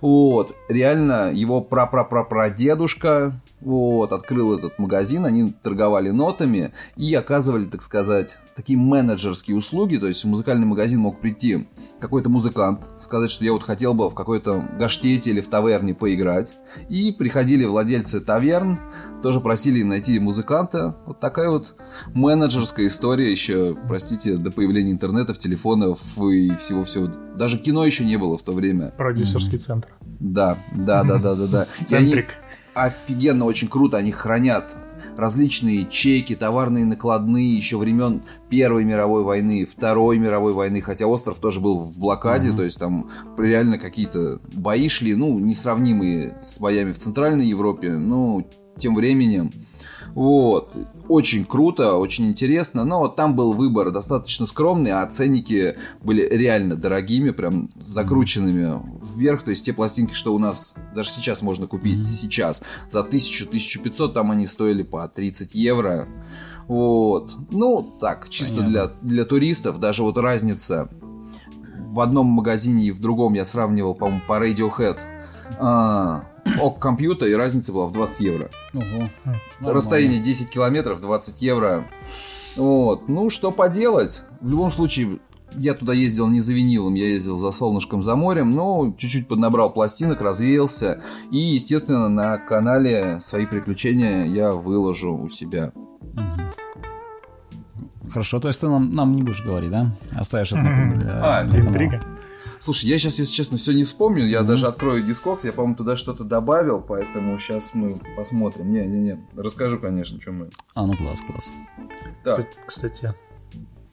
Вот, реально его прапрапрапрадедушка вот, открыл этот магазин, они торговали нотами и оказывали, так сказать, такие менеджерские услуги, то есть в музыкальный магазин мог прийти какой-то музыкант, сказать, что я вот хотел бы в какой-то гаштете или в таверне поиграть, и приходили владельцы таверн, тоже просили им найти музыканта, вот такая вот менеджерская история еще, простите, до появления интернета, телефонов и всего-всего, даже кино еще не было в то время. Продюсерский центр. Да, да, да, да, да, да. Центрик офигенно, очень круто, они хранят различные чеки, товарные накладные еще времен Первой мировой войны, Второй мировой войны, хотя остров тоже был в блокаде, mm-hmm. то есть там реально какие-то бои шли, ну, несравнимые с боями в Центральной Европе, но тем временем вот. Очень круто, очень интересно, но там был выбор достаточно скромный, а ценники были реально дорогими, прям закрученными вверх. То есть те пластинки, что у нас даже сейчас можно купить, сейчас, за 1000-1500, там они стоили по 30 евро. Вот. Ну, так, чисто для, для туристов, даже вот разница в одном магазине и в другом я сравнивал, по-моему, по Radiohead. А, ок компьютер, и разница была в 20 евро. Угу. Расстояние 10 километров, 20 евро. Вот. Ну, что поделать. В любом случае, я туда ездил не за винилом, я ездил за солнышком, за морем, но чуть-чуть поднабрал пластинок, развеялся. И, естественно, на канале свои приключения я выложу у себя. Хорошо, то есть ты нам, нам не будешь говорить, да? Оставишь это для, а, для интрига. Слушай, я сейчас, если честно, все не вспомню. Я mm-hmm. даже открою дискокс. Я, по-моему, туда что-то добавил, поэтому сейчас мы посмотрим. Не-не-не. Расскажу, конечно, что мы. А, ну класс, класс. Да. Кстати,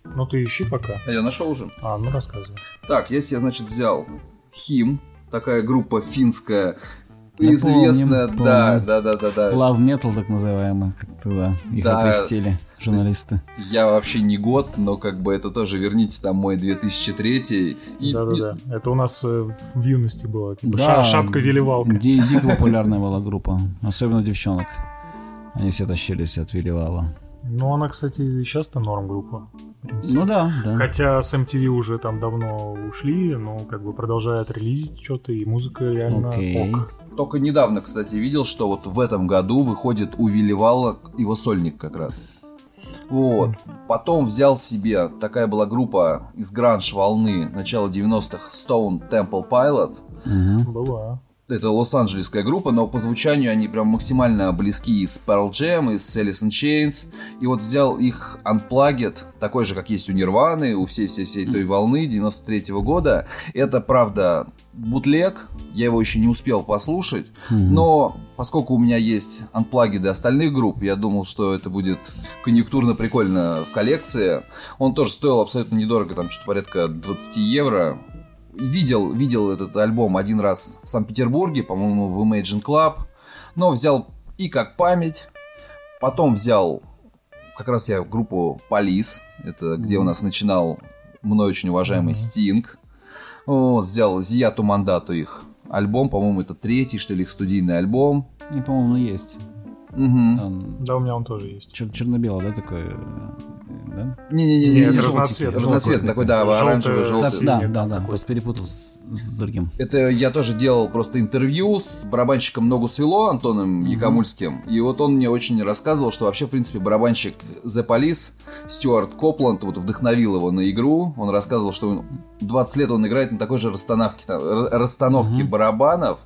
ну ты ищи пока. А я нашел уже. А, ну рассказывай. Так, я себе, значит, взял Хим, такая группа финская, я известная, помним, да, помним. да, да, да, да. Love Metal, так называемый, как тогда их да, опустили журналисты. Я вообще не год, но как бы это тоже, верните там мой 2003 и... Да, да, да. Это у нас э, в юности было, типа да, шапка-велевалка. Ди дико популярная была группа, особенно девчонок. Они все тащились от Веливала. Ну, она, кстати, сейчас-то норм группа. Ну да, да. Хотя с MTV уже там давно ушли, но как бы продолжают релизить что-то, и музыка реально okay. ок. Только недавно, кстати, видел, что вот в этом году выходит у Вилливала его сольник как раз. Вот. Потом взял себе, такая была группа из гранж волны начала 90-х, Stone Temple Pilots. Угу. Была. Это лос-анджелесская группа, но по звучанию они прям максимально близки и с Pearl Jam, и с Alice in Chains. И вот взял их Unplugged, такой же, как есть у Нирваны, у всей-всей-всей той волны 93-го года. Это, правда, бутлег, я его еще не успел послушать, mm-hmm. но поскольку у меня есть Unplugged остальных групп, я думал, что это будет конъюнктурно прикольно в коллекции. Он тоже стоил абсолютно недорого, там что-то порядка 20 евро видел, видел этот альбом один раз в Санкт-Петербурге, по-моему, в Imagine Club, но взял и как память, потом взял как раз я группу Полис, это где у нас начинал мной очень уважаемый Стинг, вот, взял Зияту Мандату их альбом, по-моему, это третий, что ли, их студийный альбом. И, по-моему, есть. Угу. Да, у меня он тоже есть. Чер- черно-белый, да, такой? Э, да? Не-не-не, не, это разноцветный. Разноцветный такой, да, оранжевый, желтый. Да, да, да, просто перепутал с, с другим. Это я тоже делал просто интервью с барабанщиком Ногу Свело Антоном Якомульским, и вот он мне очень рассказывал, что вообще, в принципе, барабанщик The Police, Стюарт Копланд, вот вдохновил его на игру. Он рассказывал, что 20 лет он играет на такой же расстановке, расстановке барабанов,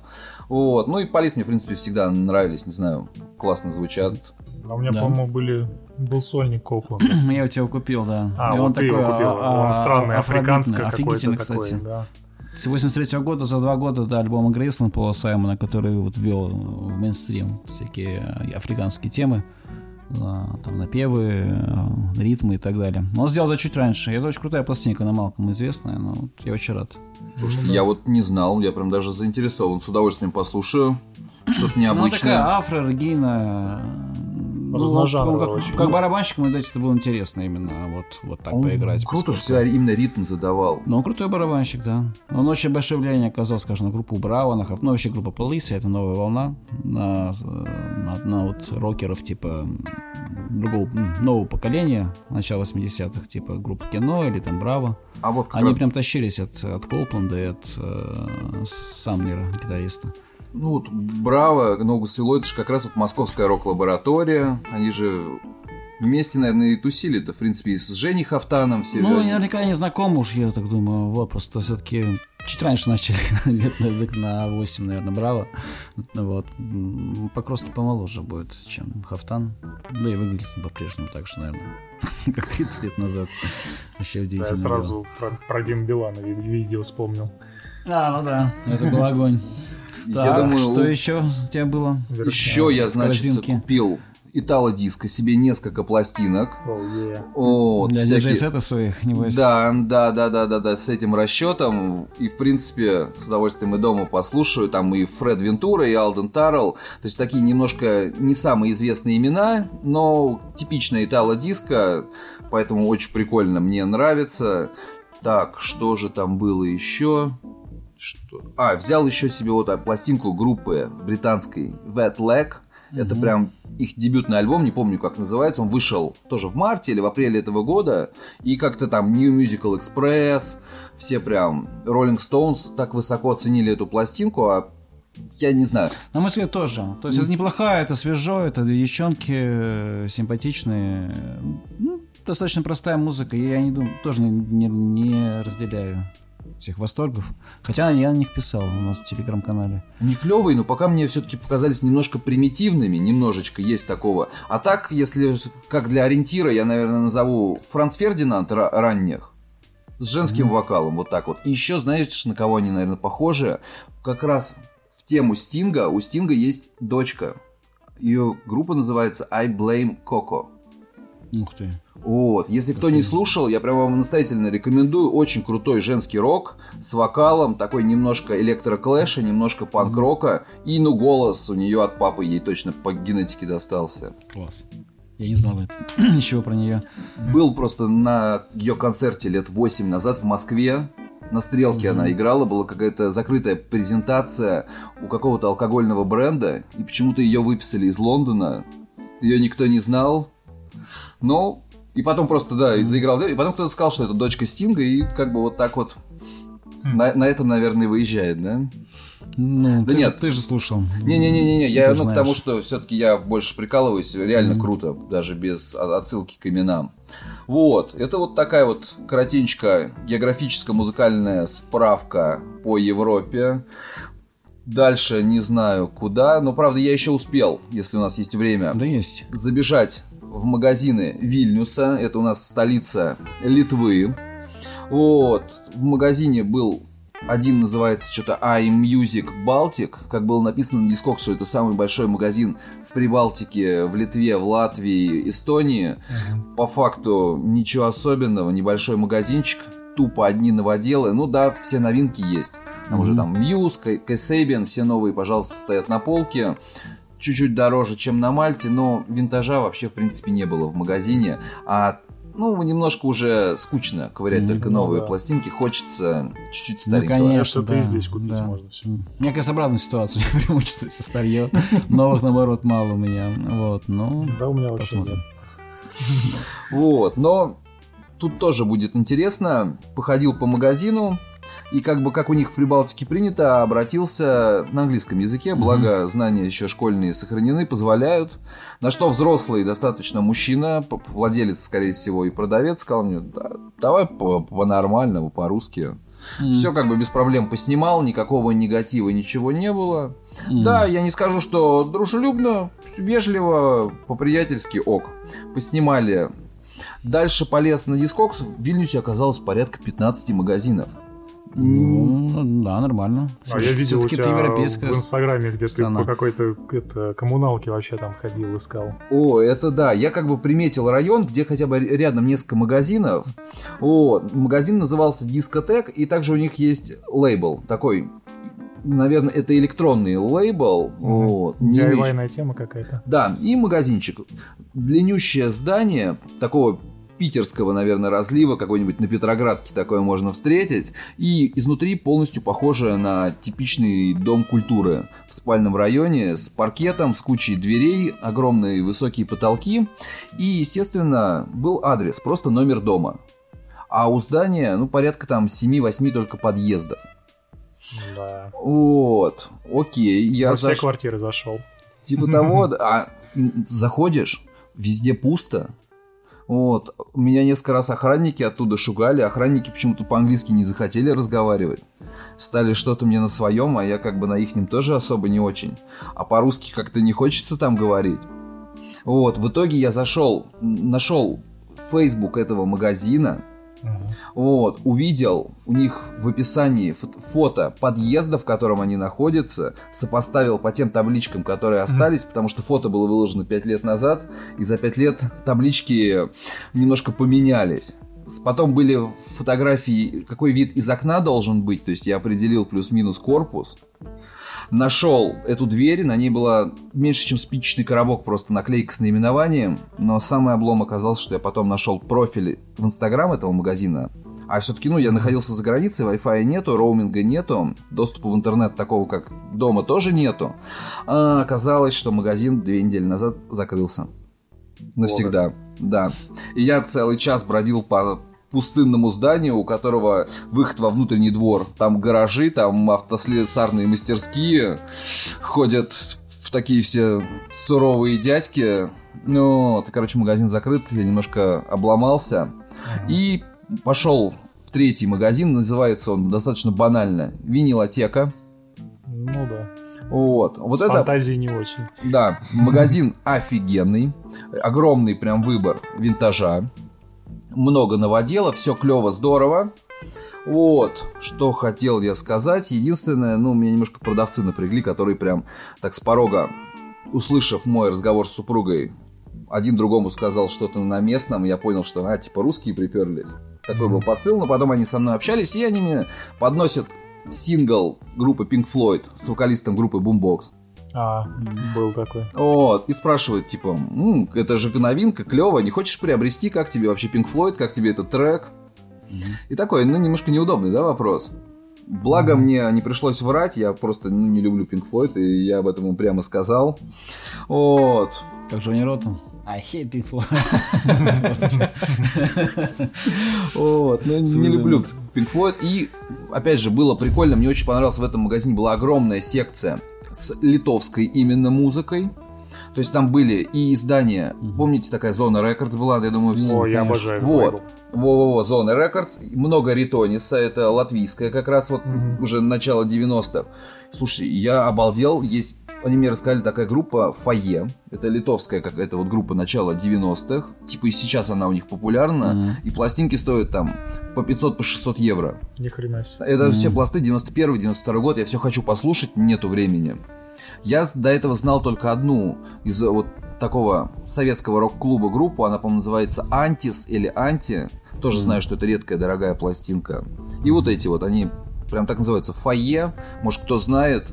вот. Ну и Полис мне, в принципе, всегда нравились, не знаю, классно звучат. А у меня, да. по-моему, были был сольник Копланд. Я у тебя купил, да. А, и вот он ты такой, его купил. А, он странный, африканский какой-то кстати. Такой, да. С 83 -го года, за два года до альбома Грейсона Пола Саймона, который вот ввел в мейнстрим всякие африканские темы там напевы, э, ритмы и так далее. Но он сделал это чуть раньше. Это очень крутая пластинка на Малком известная, но вот я очень рад. Слушайте, ну, я вот не знал, я прям даже заинтересован. С удовольствием послушаю. Что-то необычное. Ну, такая афро, регина, Ну, вот, Разножанрово как, очень. как барабанщик, мне дать это было интересно именно вот, вот так Он поиграть. Круто, поскольку- что всегда именно ритм задавал. Ну, он крутой барабанщик, да. Он очень большое влияние оказал, скажем, на группу Браво, на, Хав- ну, вообще группа Полиция, это новая волна, на, на, на вот рокеров, типа, другого, нового поколения, начала 80-х, типа, группа Кино или там Браво. А вот как Они раз, прям тащились от, от Коупленда и от э, Самнера, гитариста. Ну вот, Браво, Ногу Свело, это же как раз вот московская рок-лаборатория. Они же вместе, наверное, и тусили-то, в принципе, и с Женей Хафтаном все. Ну, они- наверняка они знакомы уж, я так думаю. Вот, просто все-таки чуть раньше начали, лет на, лет на 8, наверное, браво. Вот. Покровский помоложе будет, чем Хафтан. Да и выглядит по-прежнему так же, наверное, как 30 лет назад. Вообще Да, удивительно. я сразу про, про Диму Билана ви- видео вспомнил. А, ну да, это был огонь. Я Так, думаю, что еще у тебя было? Еще я, значит, Корзинки. купил Итало-диско себе несколько пластинок. Оу, е. Вот, Для всякие- диджей-сетов своих, небось? Да, да, да, да, да, да, с этим расчетом. И, в принципе, с удовольствием и дома послушаю. Там и Фред Вентура, и Алден Таррелл. То есть такие немножко не самые известные имена, но типичная итало-диско, поэтому очень прикольно, мне нравится. Так, что же там было еще? Что? А, взял еще себе вот а, пластинку группы британской Wet Leg. Это Мгм. прям их дебютный альбом, не помню, как называется. Он вышел тоже в марте или в апреле этого года. И как-то там New Musical Express, все прям Rolling Stones так высоко оценили эту пластинку, а я не знаю. На мой взгляд, тоже. То есть это неплохая, это свежо, это девчонки э, симпатичные. Ну, достаточно простая музыка. и Я не думаю, тоже не, не- не разделяю всех восторгов. Хотя я на них писал у нас в телеграм-канале. Они клевые, но пока мне все-таки показались немножко примитивными, немножечко есть такого. А так, если как для ориентира, я, наверное, назову Франц Фердинанд ра- ранних с женским вокалом, вот так вот. И еще, знаешь, на кого они, наверное, похожи? Как раз в тему Стинга, у Стинга есть дочка. Ее группа называется I Blame Coco. Ух ты. Вот, если кто не слушал, я прям вам настоятельно рекомендую. Очень крутой женский рок с вокалом, такой немножко электроклэша, немножко панк-рока. И, ну, голос у нее от папы ей точно по генетике достался. Класс. Я не знал ничего про нее. Был просто на ее концерте лет 8 назад в Москве. На стрелке она играла, была какая-то закрытая презентация у какого-то алкогольного бренда, и почему-то ее выписали из Лондона. Ее никто не знал. Но и потом просто, да, и заиграл. И потом кто-то сказал, что это дочка Стинга, и как бы вот так вот на, на этом, наверное, выезжает, да? Ну, Да ты, нет. Же, ты же слушал. Не-не-не-не, я ну, к знаешь. тому, что все-таки я больше прикалываюсь, реально круто, даже без отсылки к именам. Вот, это вот такая вот коротенькая географическо-музыкальная справка по Европе. Дальше не знаю куда, но правда я еще успел, если у нас есть время, Да есть. забежать в магазины Вильнюса, это у нас столица Литвы. Вот, в магазине был один называется что-то iMusic Baltic, как было написано на дисках, что это самый большой магазин в Прибалтике, в Литве, в Латвии, Эстонии. По факту ничего особенного, небольшой магазинчик, тупо одни новоделы. Ну да, все новинки есть. Там уже Мгм. там Muse, Kasabian, все новые, пожалуйста, стоят на полке. Чуть-чуть дороже, чем на Мальте, но винтажа вообще, в принципе, не было в магазине. А ну, немножко уже скучно ковырять Мгм. только Ну новые да. пластинки. Хочется чуть-чуть Ну, старенького. конечно, Что-то да, и здесь купить да. можно всё. Мне кажется, обратная ситуация. Преимущество все старье. Новых, наоборот, мало у меня. Вот, ну, Да, у меня вообще посмотрим. Вот, но тут тоже будет интересно. Походил по магазину, и как бы как у них в Прибалтике принято, обратился на английском языке, благо знания еще школьные сохранены, позволяют. На что взрослый достаточно мужчина, владелец, скорее всего, и продавец, сказал мне, «Да, давай по- по-нормальному, по-русски. М. Все как бы без проблем поснимал, никакого негатива, ничего не было. М. Да, я не скажу, что дружелюбно, вежливо, по-приятельски ok. Поснимали. Дальше полез на Discogs. В Вильнюсе оказалось порядка 15 магазинов. Ну, да, нормально. А я видел у тебя европейская в Инстаграме, где страна. ты по какой-то это, коммуналке вообще там ходил, искал. О, это да. Я как бы приметил район, где хотя бы рядом несколько магазинов. Вот. Магазин назывался Дискотек, и также у них есть лейбл такой наверное, это электронный лейбл. Вот. DIY-ная тема какая-то. Да, и магазинчик. Длиннющее здание, такого питерского, наверное, разлива, какой-нибудь на Петроградке такое можно встретить. И изнутри полностью похоже на типичный дом культуры в спальном районе с паркетом, с кучей дверей, огромные высокие потолки. И, естественно, был адрес, просто номер дома. А у здания, ну, порядка там 7-8 только подъездов. Да. Вот, окей, я Во все заш- квартиры зашел. Типа того, а заходишь, везде пусто. Вот. Меня несколько раз охранники оттуда шугали. Охранники почему-то по-английски не захотели разговаривать. Стали что-то мне на своем, а я как бы на ихнем тоже особо не очень. А по-русски как-то не хочется там говорить. Вот. В итоге я зашел, нашел Facebook этого магазина. Мгм. Вот, увидел у них в описании фото, подъезда, в котором они находятся, сопоставил по тем табличкам, которые остались, потому что фото было выложено 5 лет назад, и за 5 лет таблички немножко поменялись. Потом были фотографии, какой вид из окна должен быть, то есть я определил плюс-минус корпус. Нашел эту дверь, на ней была меньше, чем спичечный коробок, просто наклейка с наименованием. Но самый облом оказался, что я потом нашел профиль в Инстаграм этого магазина. А все-таки, ну, я находился за границей, Wi-Fi нету, роуминга нету, доступа в интернет такого, как дома, тоже нету. А оказалось, что магазин две недели назад закрылся. Навсегда, да. И я целый час бродил по пустынному зданию, у которого выход во внутренний двор. Там гаражи, там автослесарные мастерские. Ходят в такие все суровые дядьки. Ну, и, короче, магазин закрыт, я немножко обломался. И пошел в третий магазин, называется он достаточно банально «Винилотека». Ну да. Вот, вот С это... фантазией не очень. Да, магазин офигенный, огромный прям выбор винтажа, много новоделов, все клево, здорово. Вот, что хотел я сказать. Единственное, ну, меня немножко продавцы напрягли, которые прям так с порога, услышав мой разговор с супругой, один другому сказал что-то на местном, я понял, что, а, типа, русские приперлись. Такой был посыл, но потом они со мной общались, и они мне подносят сингл группы Pink Floyd с вокалистом группы Boombox. А, был такой. Вот, и спрашивают, типа, «М, это же новинка, клево, не хочешь приобрести, как тебе вообще Pink Floyd, как тебе этот трек? И такой, ну, немножко неудобный, да, вопрос? Благо мне не пришлось врать, я просто ну, не люблю Pink Floyd, и я об этом ему прямо сказал. Вот. Как Джонни Роттен. I hate Pink Floyd. Вот, ну, не люблю Pink Floyd. И, опять же, было прикольно, мне очень понравилось в этом магазине, была огромная секция с литовской именно музыкой. То есть там были и издания, помните, такая зона Records была, я думаю, все. О, я обожаю Вот. Во-во-во, Зона Рекордс, много Ритониса, это латвийская как раз вот Мгм. уже начало 90-х. Слушайте, я обалдел, есть, они мне рассказали, такая группа Фае, это литовская какая-то вот группа начала 90-х, типа и сейчас она у них популярна, Мгм. и пластинки стоят там по 500, по 600 евро. Ни хрена себе. Это Мгм. все пласты 91-92 год, я все хочу послушать, нету времени. Я до этого знал только одну из вот такого советского рок-клуба группу, она, по-моему, называется Антис или Анти. Тоже Мгм. знаю, что это редкая, дорогая пластинка. И вот эти вот, они прям так называются, фойе, может, кто знает.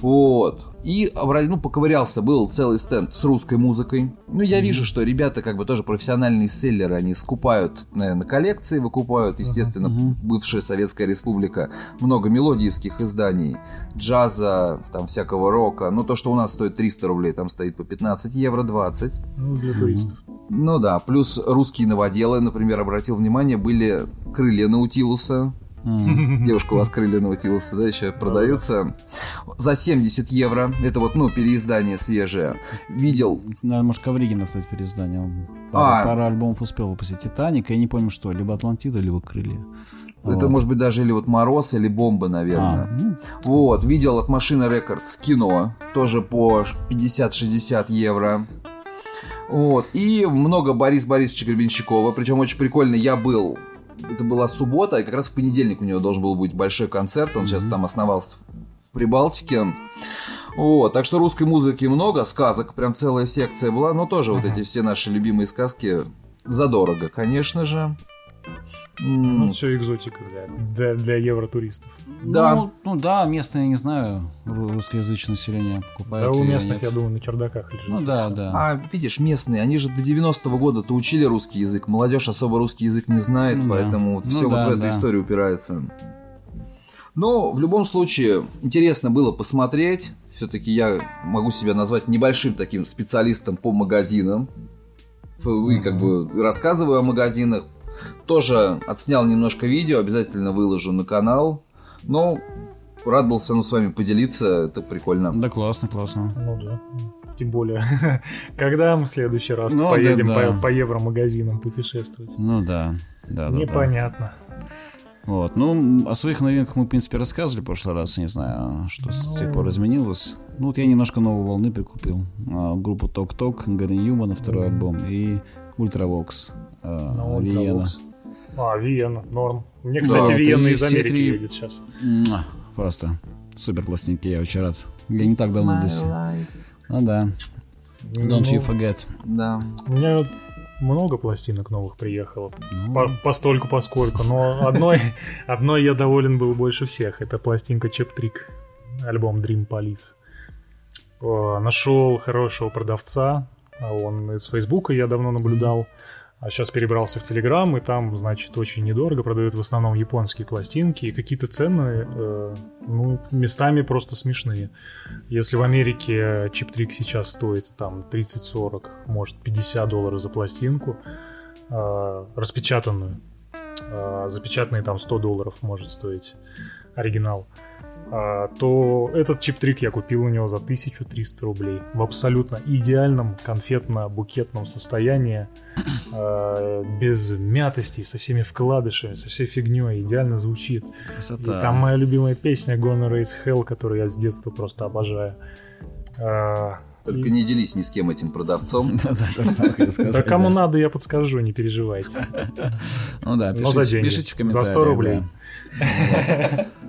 Вот. И ну, поковырялся, был целый стенд с русской музыкой. Ну, я вижу, что ребята как бы тоже профессиональные селлеры, они скупают, наверное, коллекции, выкупают, естественно, Мгм. бывшая Советская Республика, много мелодиевских изданий, джаза, там всякого рока. Ну, то, что у нас стоит 300 рублей, там стоит по 15 евро 20. Ну, для туристов. Ну да, плюс русские новоделы, например, обратил внимание, были крылья Наутилуса. Мгм. Девушка, у вас крылья Наутилуса, да, еще продаются. За 70 евро. Это вот, ну, переиздание свежее. Видел Надо, может, Ковригина, кстати, переиздание. Он А. пару, пару альбомов успел выпустить. Титаник, я не помню что, либо Атлантида, либо Крылья. Это Вот. может быть даже или вот Мороз, или Бомба, А, наверное. ну, Вот, видел от машины Рекордс кино, тоже по 50-60 евро. Вот, и много Борис Борисовича Гребенщикова, причем очень прикольно, я был, это была суббота, и как раз в понедельник у него должен был быть большой концерт, он сейчас там основался в- Прибалтике. Вот, так что русской музыки много, сказок, прям целая секция была, но тоже вот эти все наши любимые сказки задорого, конечно же. Ну, все экзотика для, для, для евротуристов. Да. Ну, ну да, местное, не знаю, русскоязычное население покупает. Да, у местных, я думаю, на чердаках лежит. Ну да, да. А видишь, местные, они же до 90-го года-то учили русский язык. Молодежь особо русский язык не знает, Ну да. поэтому Ну все да, вот в эту да. историю упирается. Но в любом случае интересно было посмотреть. Все-таки я могу себя назвать небольшим таким специалистом по магазинам. Вы как бы рассказываю о магазинах. Тоже отснял немножко видео, обязательно выложу на канал. Но рад был все равно с вами поделиться, это прикольно. Да, классно, классно. Ну да. Тем более, когда мы в следующий раз Ну, да, поедем да. по, по евромагазинам путешествовать? Ну да, да, да. да. Непонятно. Вот. Ну, о своих новинках мы, в принципе, рассказывали в прошлый раз. Не знаю, что с тех пор изменилось. Ну, вот я немножко новой волны прикупил. А, группу Ток Ток, Гарри Ньюмана, второй альбом, и Ultravox, Ну, Vienna. А, Vienna, норм. Мне, Да, кстати, вот Vienna из Америки три- едет сейчас. Муа, Просто супер пластинки, я очень рад. Я не так давно здесь. Ну да. Don't you forget. Да. У меня много пластинок новых приехало. Ну, По- постольку, поскольку. Но одной, одной я доволен был больше всех. Это пластинка Cheap Trick. Альбом Dream Police. О, Нашел хорошего продавца. А Он из Фейсбука я давно наблюдал. А сейчас перебрался в Телеграм, и там, значит, очень недорого продают в основном японские пластинки. И какие-то цены, э, ну, местами просто смешные. Если в Америке чип-трик сейчас стоит там 30-40, может 50 долларов за пластинку, э, распечатанную, э, запечатанные там 100 долларов может стоить оригинал, то этот чип-трик я купил у него за 1300 рублей. В абсолютно идеальном конфетно-букетном состоянии, э, без мятостей, со всеми вкладышами, со всей фигней, идеально звучит. И красота. там моя любимая песня Gonna Raise Hell, которую я с детства просто обожаю. А, Только и- не делись ни с кем этим продавцом. Да, кому надо, я подскажу, не переживайте. Ну да, за пишите, в За комментариях. 100 рублей.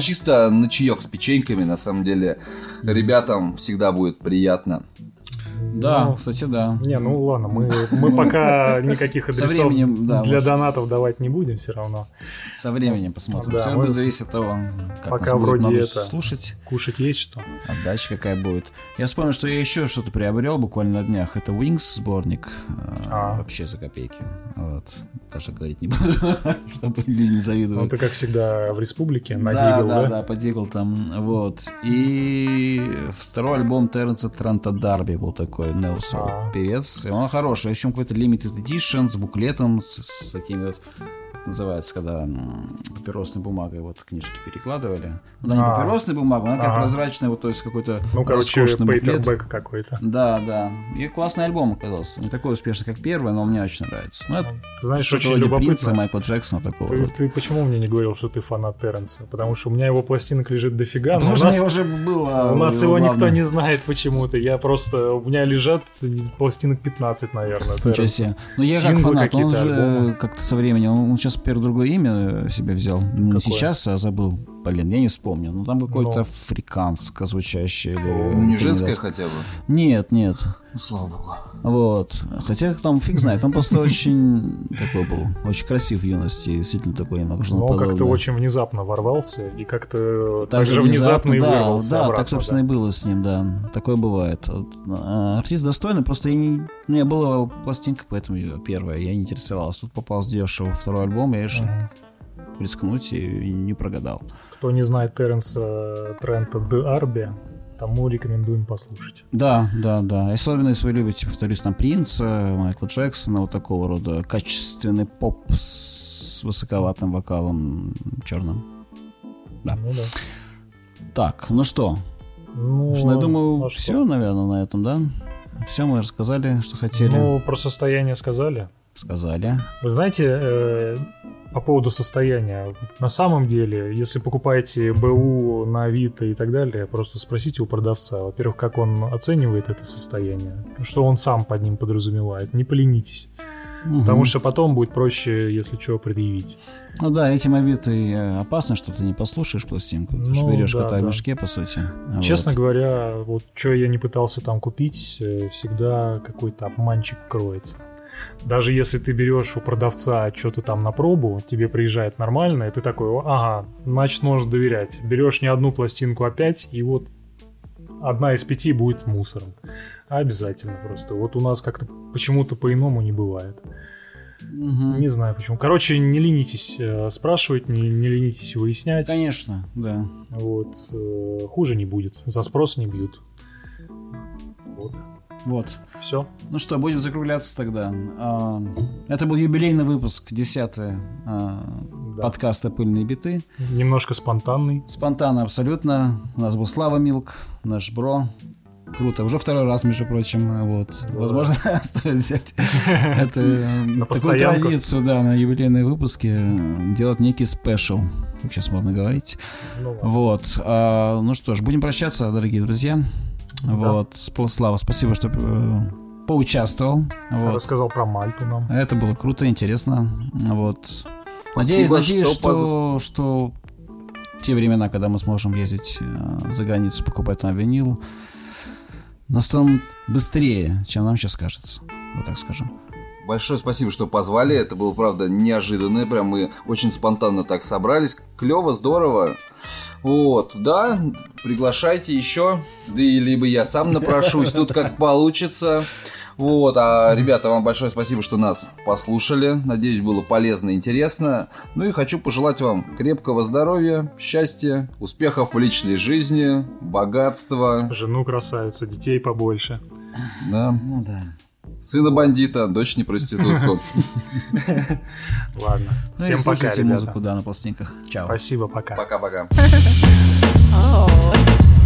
Чисто на чаек с печеньками, на самом деле, ребятам всегда будет приятно. Да, Ну, кстати, да. Не, ну ладно, мы, мы пока никаких Со адресов временем, да, для может. донатов давать не будем все равно. Со временем посмотрим. Да, Все мы- будет зависеть от того, как Пока нас будет вроде много это- слушать. Кушать есть что? Отдача какая будет. Я вспомнил, что я еще что-то приобрел буквально на днях. Это Wings сборник. э, А. Вообще за копейки. Вот. Даже говорить не буду, чтобы люди не Ну, завидовали. ты, как всегда, в республике, на да, Дигл, да, да? да, по Дигл там, вот. И второй альбом Терренса Трента Дарби был такой, Нелсо, А. певец. И он хороший, причем какой-то limited edition с буклетом, с, с такими вот, называется, когда папиросной бумагой вот книжки перекладывали. Ну, да, не А. папиросной бумагой, она Ага. прозрачная, вот, то есть какой-то Ну, короче, пейпербэк какой-то. Да, да. И классный альбом оказался. Не такой успешный, как первый, но мне очень нравится. Ну, это знаешь, очень вроде Принца, любопытно. Майкла Джексона такого. Ты, вот. ты почему мне не говорил, что ты фанат Терренса? Потому что у меня его пластинок лежит дофига, Потому у что нас, у уже было... у нас его главное. никто не знает почему-то. Я просто... У меня лежат пластинок 15, наверное. Ничего себе. Ну я как фанат, он же как-то со временем, он сейчас теперь другое имя себе взял. Не Какое? сейчас, а забыл. Блин, я не вспомнил. Ну там какое-то Ну. африканско звучащее. Или... Ну, не женское хотя бы. Нет, нет. Ну, слава богу. Вот. Хотя там фиг знает. Он просто очень такой был. Очень красив в юности. Действительно такой немного Но женоподобный. как-то очень внезапно ворвался и как-то Так же внезапно и вырвался Да, так, собственно, и было с ним, да. Такое бывает. А, Артист достойный, просто я не... у меня была пластинка, поэтому первая, я не интересовался. Тут попался дешево второй альбом, я решил. Рискнуть и не прогадал. Кто не знает Терренса Трента Де Арби, тому рекомендуем послушать. Да, да, да. Особенно, если вы любите, повторюсь, там Принца, Майкла Джексона, вот такого рода качественный поп с высоковатым вокалом черным. Да. Ну да. Так, ну что, Ну, Ну, я думаю, а что? все, наверное, на этом, да? Все мы рассказали, что хотели. Ну, про состояние сказали. Сказали. Вы знаете, э, по поводу состояния, на самом деле, если покупаете БУ на Авито и так далее, просто спросите у продавца, во-первых, как он оценивает это состояние, что он сам под ним подразумевает, не поленитесь, потому Мгм. что потом будет проще, если что, предъявить. Ну да, этим Авито и э, опасно, что ты не послушаешь пластинку. Ты же Ну, берешь да, кота в да. мешке, по сути. Честно вот. говоря, вот что я не пытался там купить, э, всегда какой-то обманчик кроется. Даже если ты берешь у продавца что-то там на пробу, тебе приезжает нормально, и ты такой, ага, значит, можешь доверять. Берешь не одну пластинку, а пять, и вот одна из пяти будет мусором. Обязательно просто. Вот у нас как-то почему-то по-иному не бывает. Угу. Не знаю почему. Короче, не ленитесь э, спрашивать, не, не ленитесь выяснять. Конечно, да. Вот. Э, хуже не будет. За спрос не бьют. Вот. Вот. Все. Ну что, будем закругляться тогда. А, это был юбилейный выпуск, десятый а, да. подкаста «Пыльные биты». Немножко спонтанный. Спонтанно абсолютно. У нас был Слава Милк, наш бро. Круто. Уже второй раз, между прочим. Вот. Да. Возможно, стоит взять это, такую традицию, да, на юбилейные выпуски делать некий спешл, как сейчас можно говорить. Ну, вот. А, ну что ж, будем прощаться, дорогие друзья. Да. Вот. Слава, спасибо, что э, поучаствовал. Вот. Рассказал про Мальту нам. Это было круто, интересно. Вот. Спасибо, надеюсь, надеюсь, что, что, что те времена, когда мы сможем ездить э, за границу, покупать на винил, настанут быстрее, чем нам сейчас кажется. Вот так скажем. Большое спасибо, что позвали. Это было, правда, неожиданно. Прям мы очень спонтанно так собрались. Клево, здорово. Вот, да, приглашайте еще. Да и либо я сам напрошусь. Тут как получится. Вот, а, ребята, вам большое спасибо, что нас послушали. Надеюсь, было полезно и интересно. Ну и хочу пожелать вам крепкого здоровья, счастья, успехов в личной жизни, богатства. Жену красавицу, детей побольше. Да. Ну да. Сына бандита, дочь не проститутку. Ладно. Ну Всем пока, ребята. музыку, да, на пластинках. Чао. Спасибо, пока. Пока-пока.